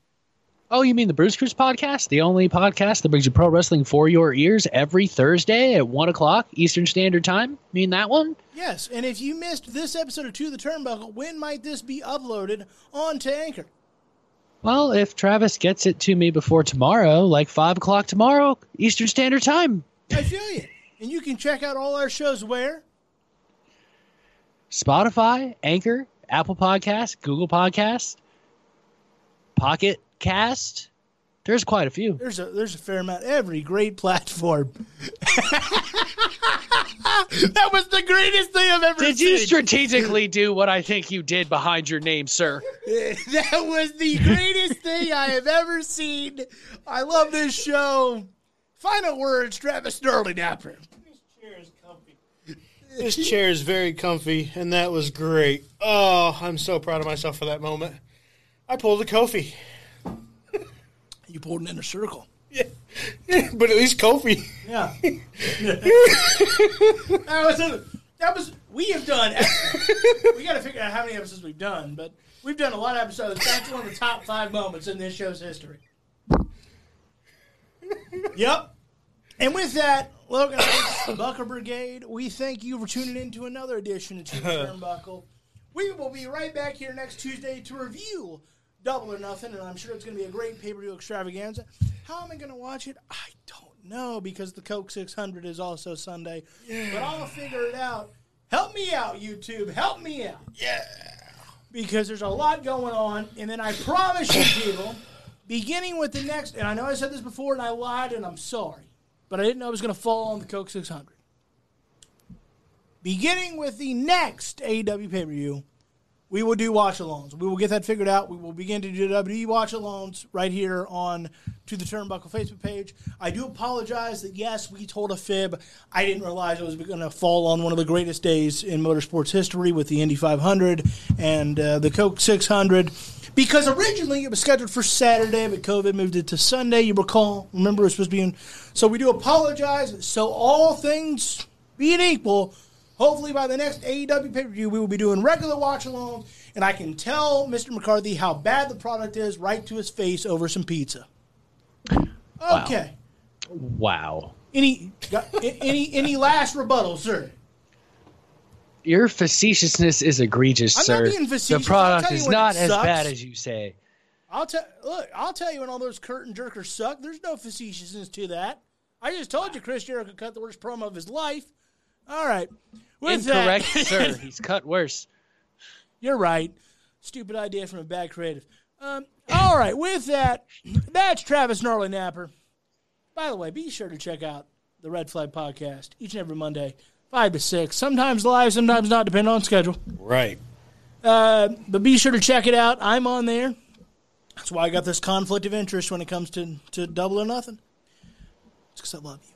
Oh, you mean the Bruce Cruise podcast? The only podcast that brings you pro wrestling for your ears every Thursday at 1 o'clock Eastern Standard Time? Mean that one? Yes, and if you missed this episode of To the Turnbuckle, when might this be uploaded onto Anchor? Well, if Travis gets it to me before tomorrow, like 5 o'clock tomorrow, Eastern Standard Time. I feel you. And you can check out all our shows where? Spotify, Anchor, Apple Podcasts, Google Podcasts, Pocket Cast. There's quite a few. There's a there's a fair amount. Every great platform. that was the greatest thing I've ever Did seen. you strategically do what I think you did behind your name, sir? that was the greatest thing I have ever seen. I love this show. Final words, Travis Sterling Napper. This chair is comfy. This chair is very comfy, and that was great. Oh, I'm so proud of myself for that moment. I pulled a Kofi. You pulled an inner circle. Yeah. but at least Kofi. Yeah. that was a, that was we have done. We got to figure out how many episodes we've done, but we've done a lot of episodes. That's one of the top five moments in this show's history. Yep. And with that, Logan Bucker Brigade, we thank you for tuning in to another edition of Two Turnbuckle. We will be right back here next Tuesday to review Double or Nothing, and I'm sure it's going to be a great pay per view extravaganza. How am I going to watch it? I don't know because the Coke 600 is also Sunday. But I'll figure it out. Help me out, YouTube. Help me out. Yeah. Because there's a lot going on, and then I promise you, people, beginning with the next, and I know I said this before and I lied and I'm sorry, but I didn't know it was going to fall on the Coke 600. Beginning with the next AEW pay per view, we will do watch alongs. We will get that figured out. We will begin to do WWE watch alongs right here on to the Turnbuckle Facebook page. I do apologize that yes, we told a fib. I didn't realize it was going to fall on one of the greatest days in motorsports history with the Indy 500 and uh, the Coke 600. Because originally it was scheduled for Saturday, but COVID moved it to Sunday. You recall? Remember, it was supposed to be in. So we do apologize. So all things being equal, Hopefully, by the next AEW pay per view, we will be doing regular watch alongs, and I can tell Mr. McCarthy how bad the product is right to his face over some pizza. Okay. Wow. Any got, any any last rebuttal, sir? Your facetiousness is egregious, I'm not sir. being facetious. The product is not as sucks. bad as you say. I'll tell look. I'll tell you when all those curtain jerkers suck. There's no facetiousness to that. I just told you Chris Jericho cut the worst promo of his life. All right. With that- Incorrect, sir. He's cut worse. You're right. Stupid idea from a bad creative. Um, all right, with that, that's Travis Gnarly Napper. By the way, be sure to check out the Red Flag Podcast each and every Monday, 5 to 6. Sometimes live, sometimes not, depending on schedule. Right. Uh, but be sure to check it out. I'm on there. That's why I got this conflict of interest when it comes to, to double or nothing. It's because I love you.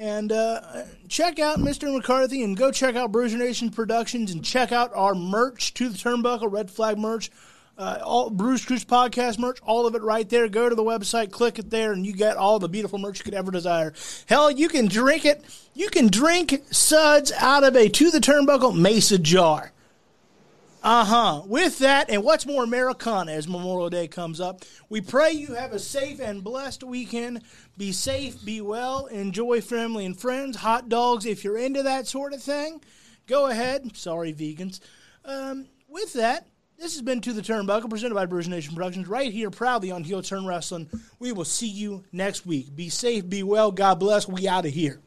And uh, check out Mr. McCarthy and go check out Bruiser Nation Productions and check out our merch to the Turnbuckle Red Flag merch. Uh, all Bruce Cruz podcast merch, all of it right there. Go to the website, click it there, and you get all the beautiful merch you could ever desire. Hell, you can drink it. You can drink suds out of a to the turnbuckle Mesa jar. Uh huh. With that, and what's more Americana as Memorial Day comes up, we pray you have a safe and blessed weekend. Be safe, be well, enjoy family and friends, hot dogs if you're into that sort of thing. Go ahead. Sorry, vegans. Um, with that, this has been To the Turnbuckle, presented by Bruce Nation Productions, right here proudly on Heel Turn Wrestling. We will see you next week. Be safe, be well, God bless. We out of here.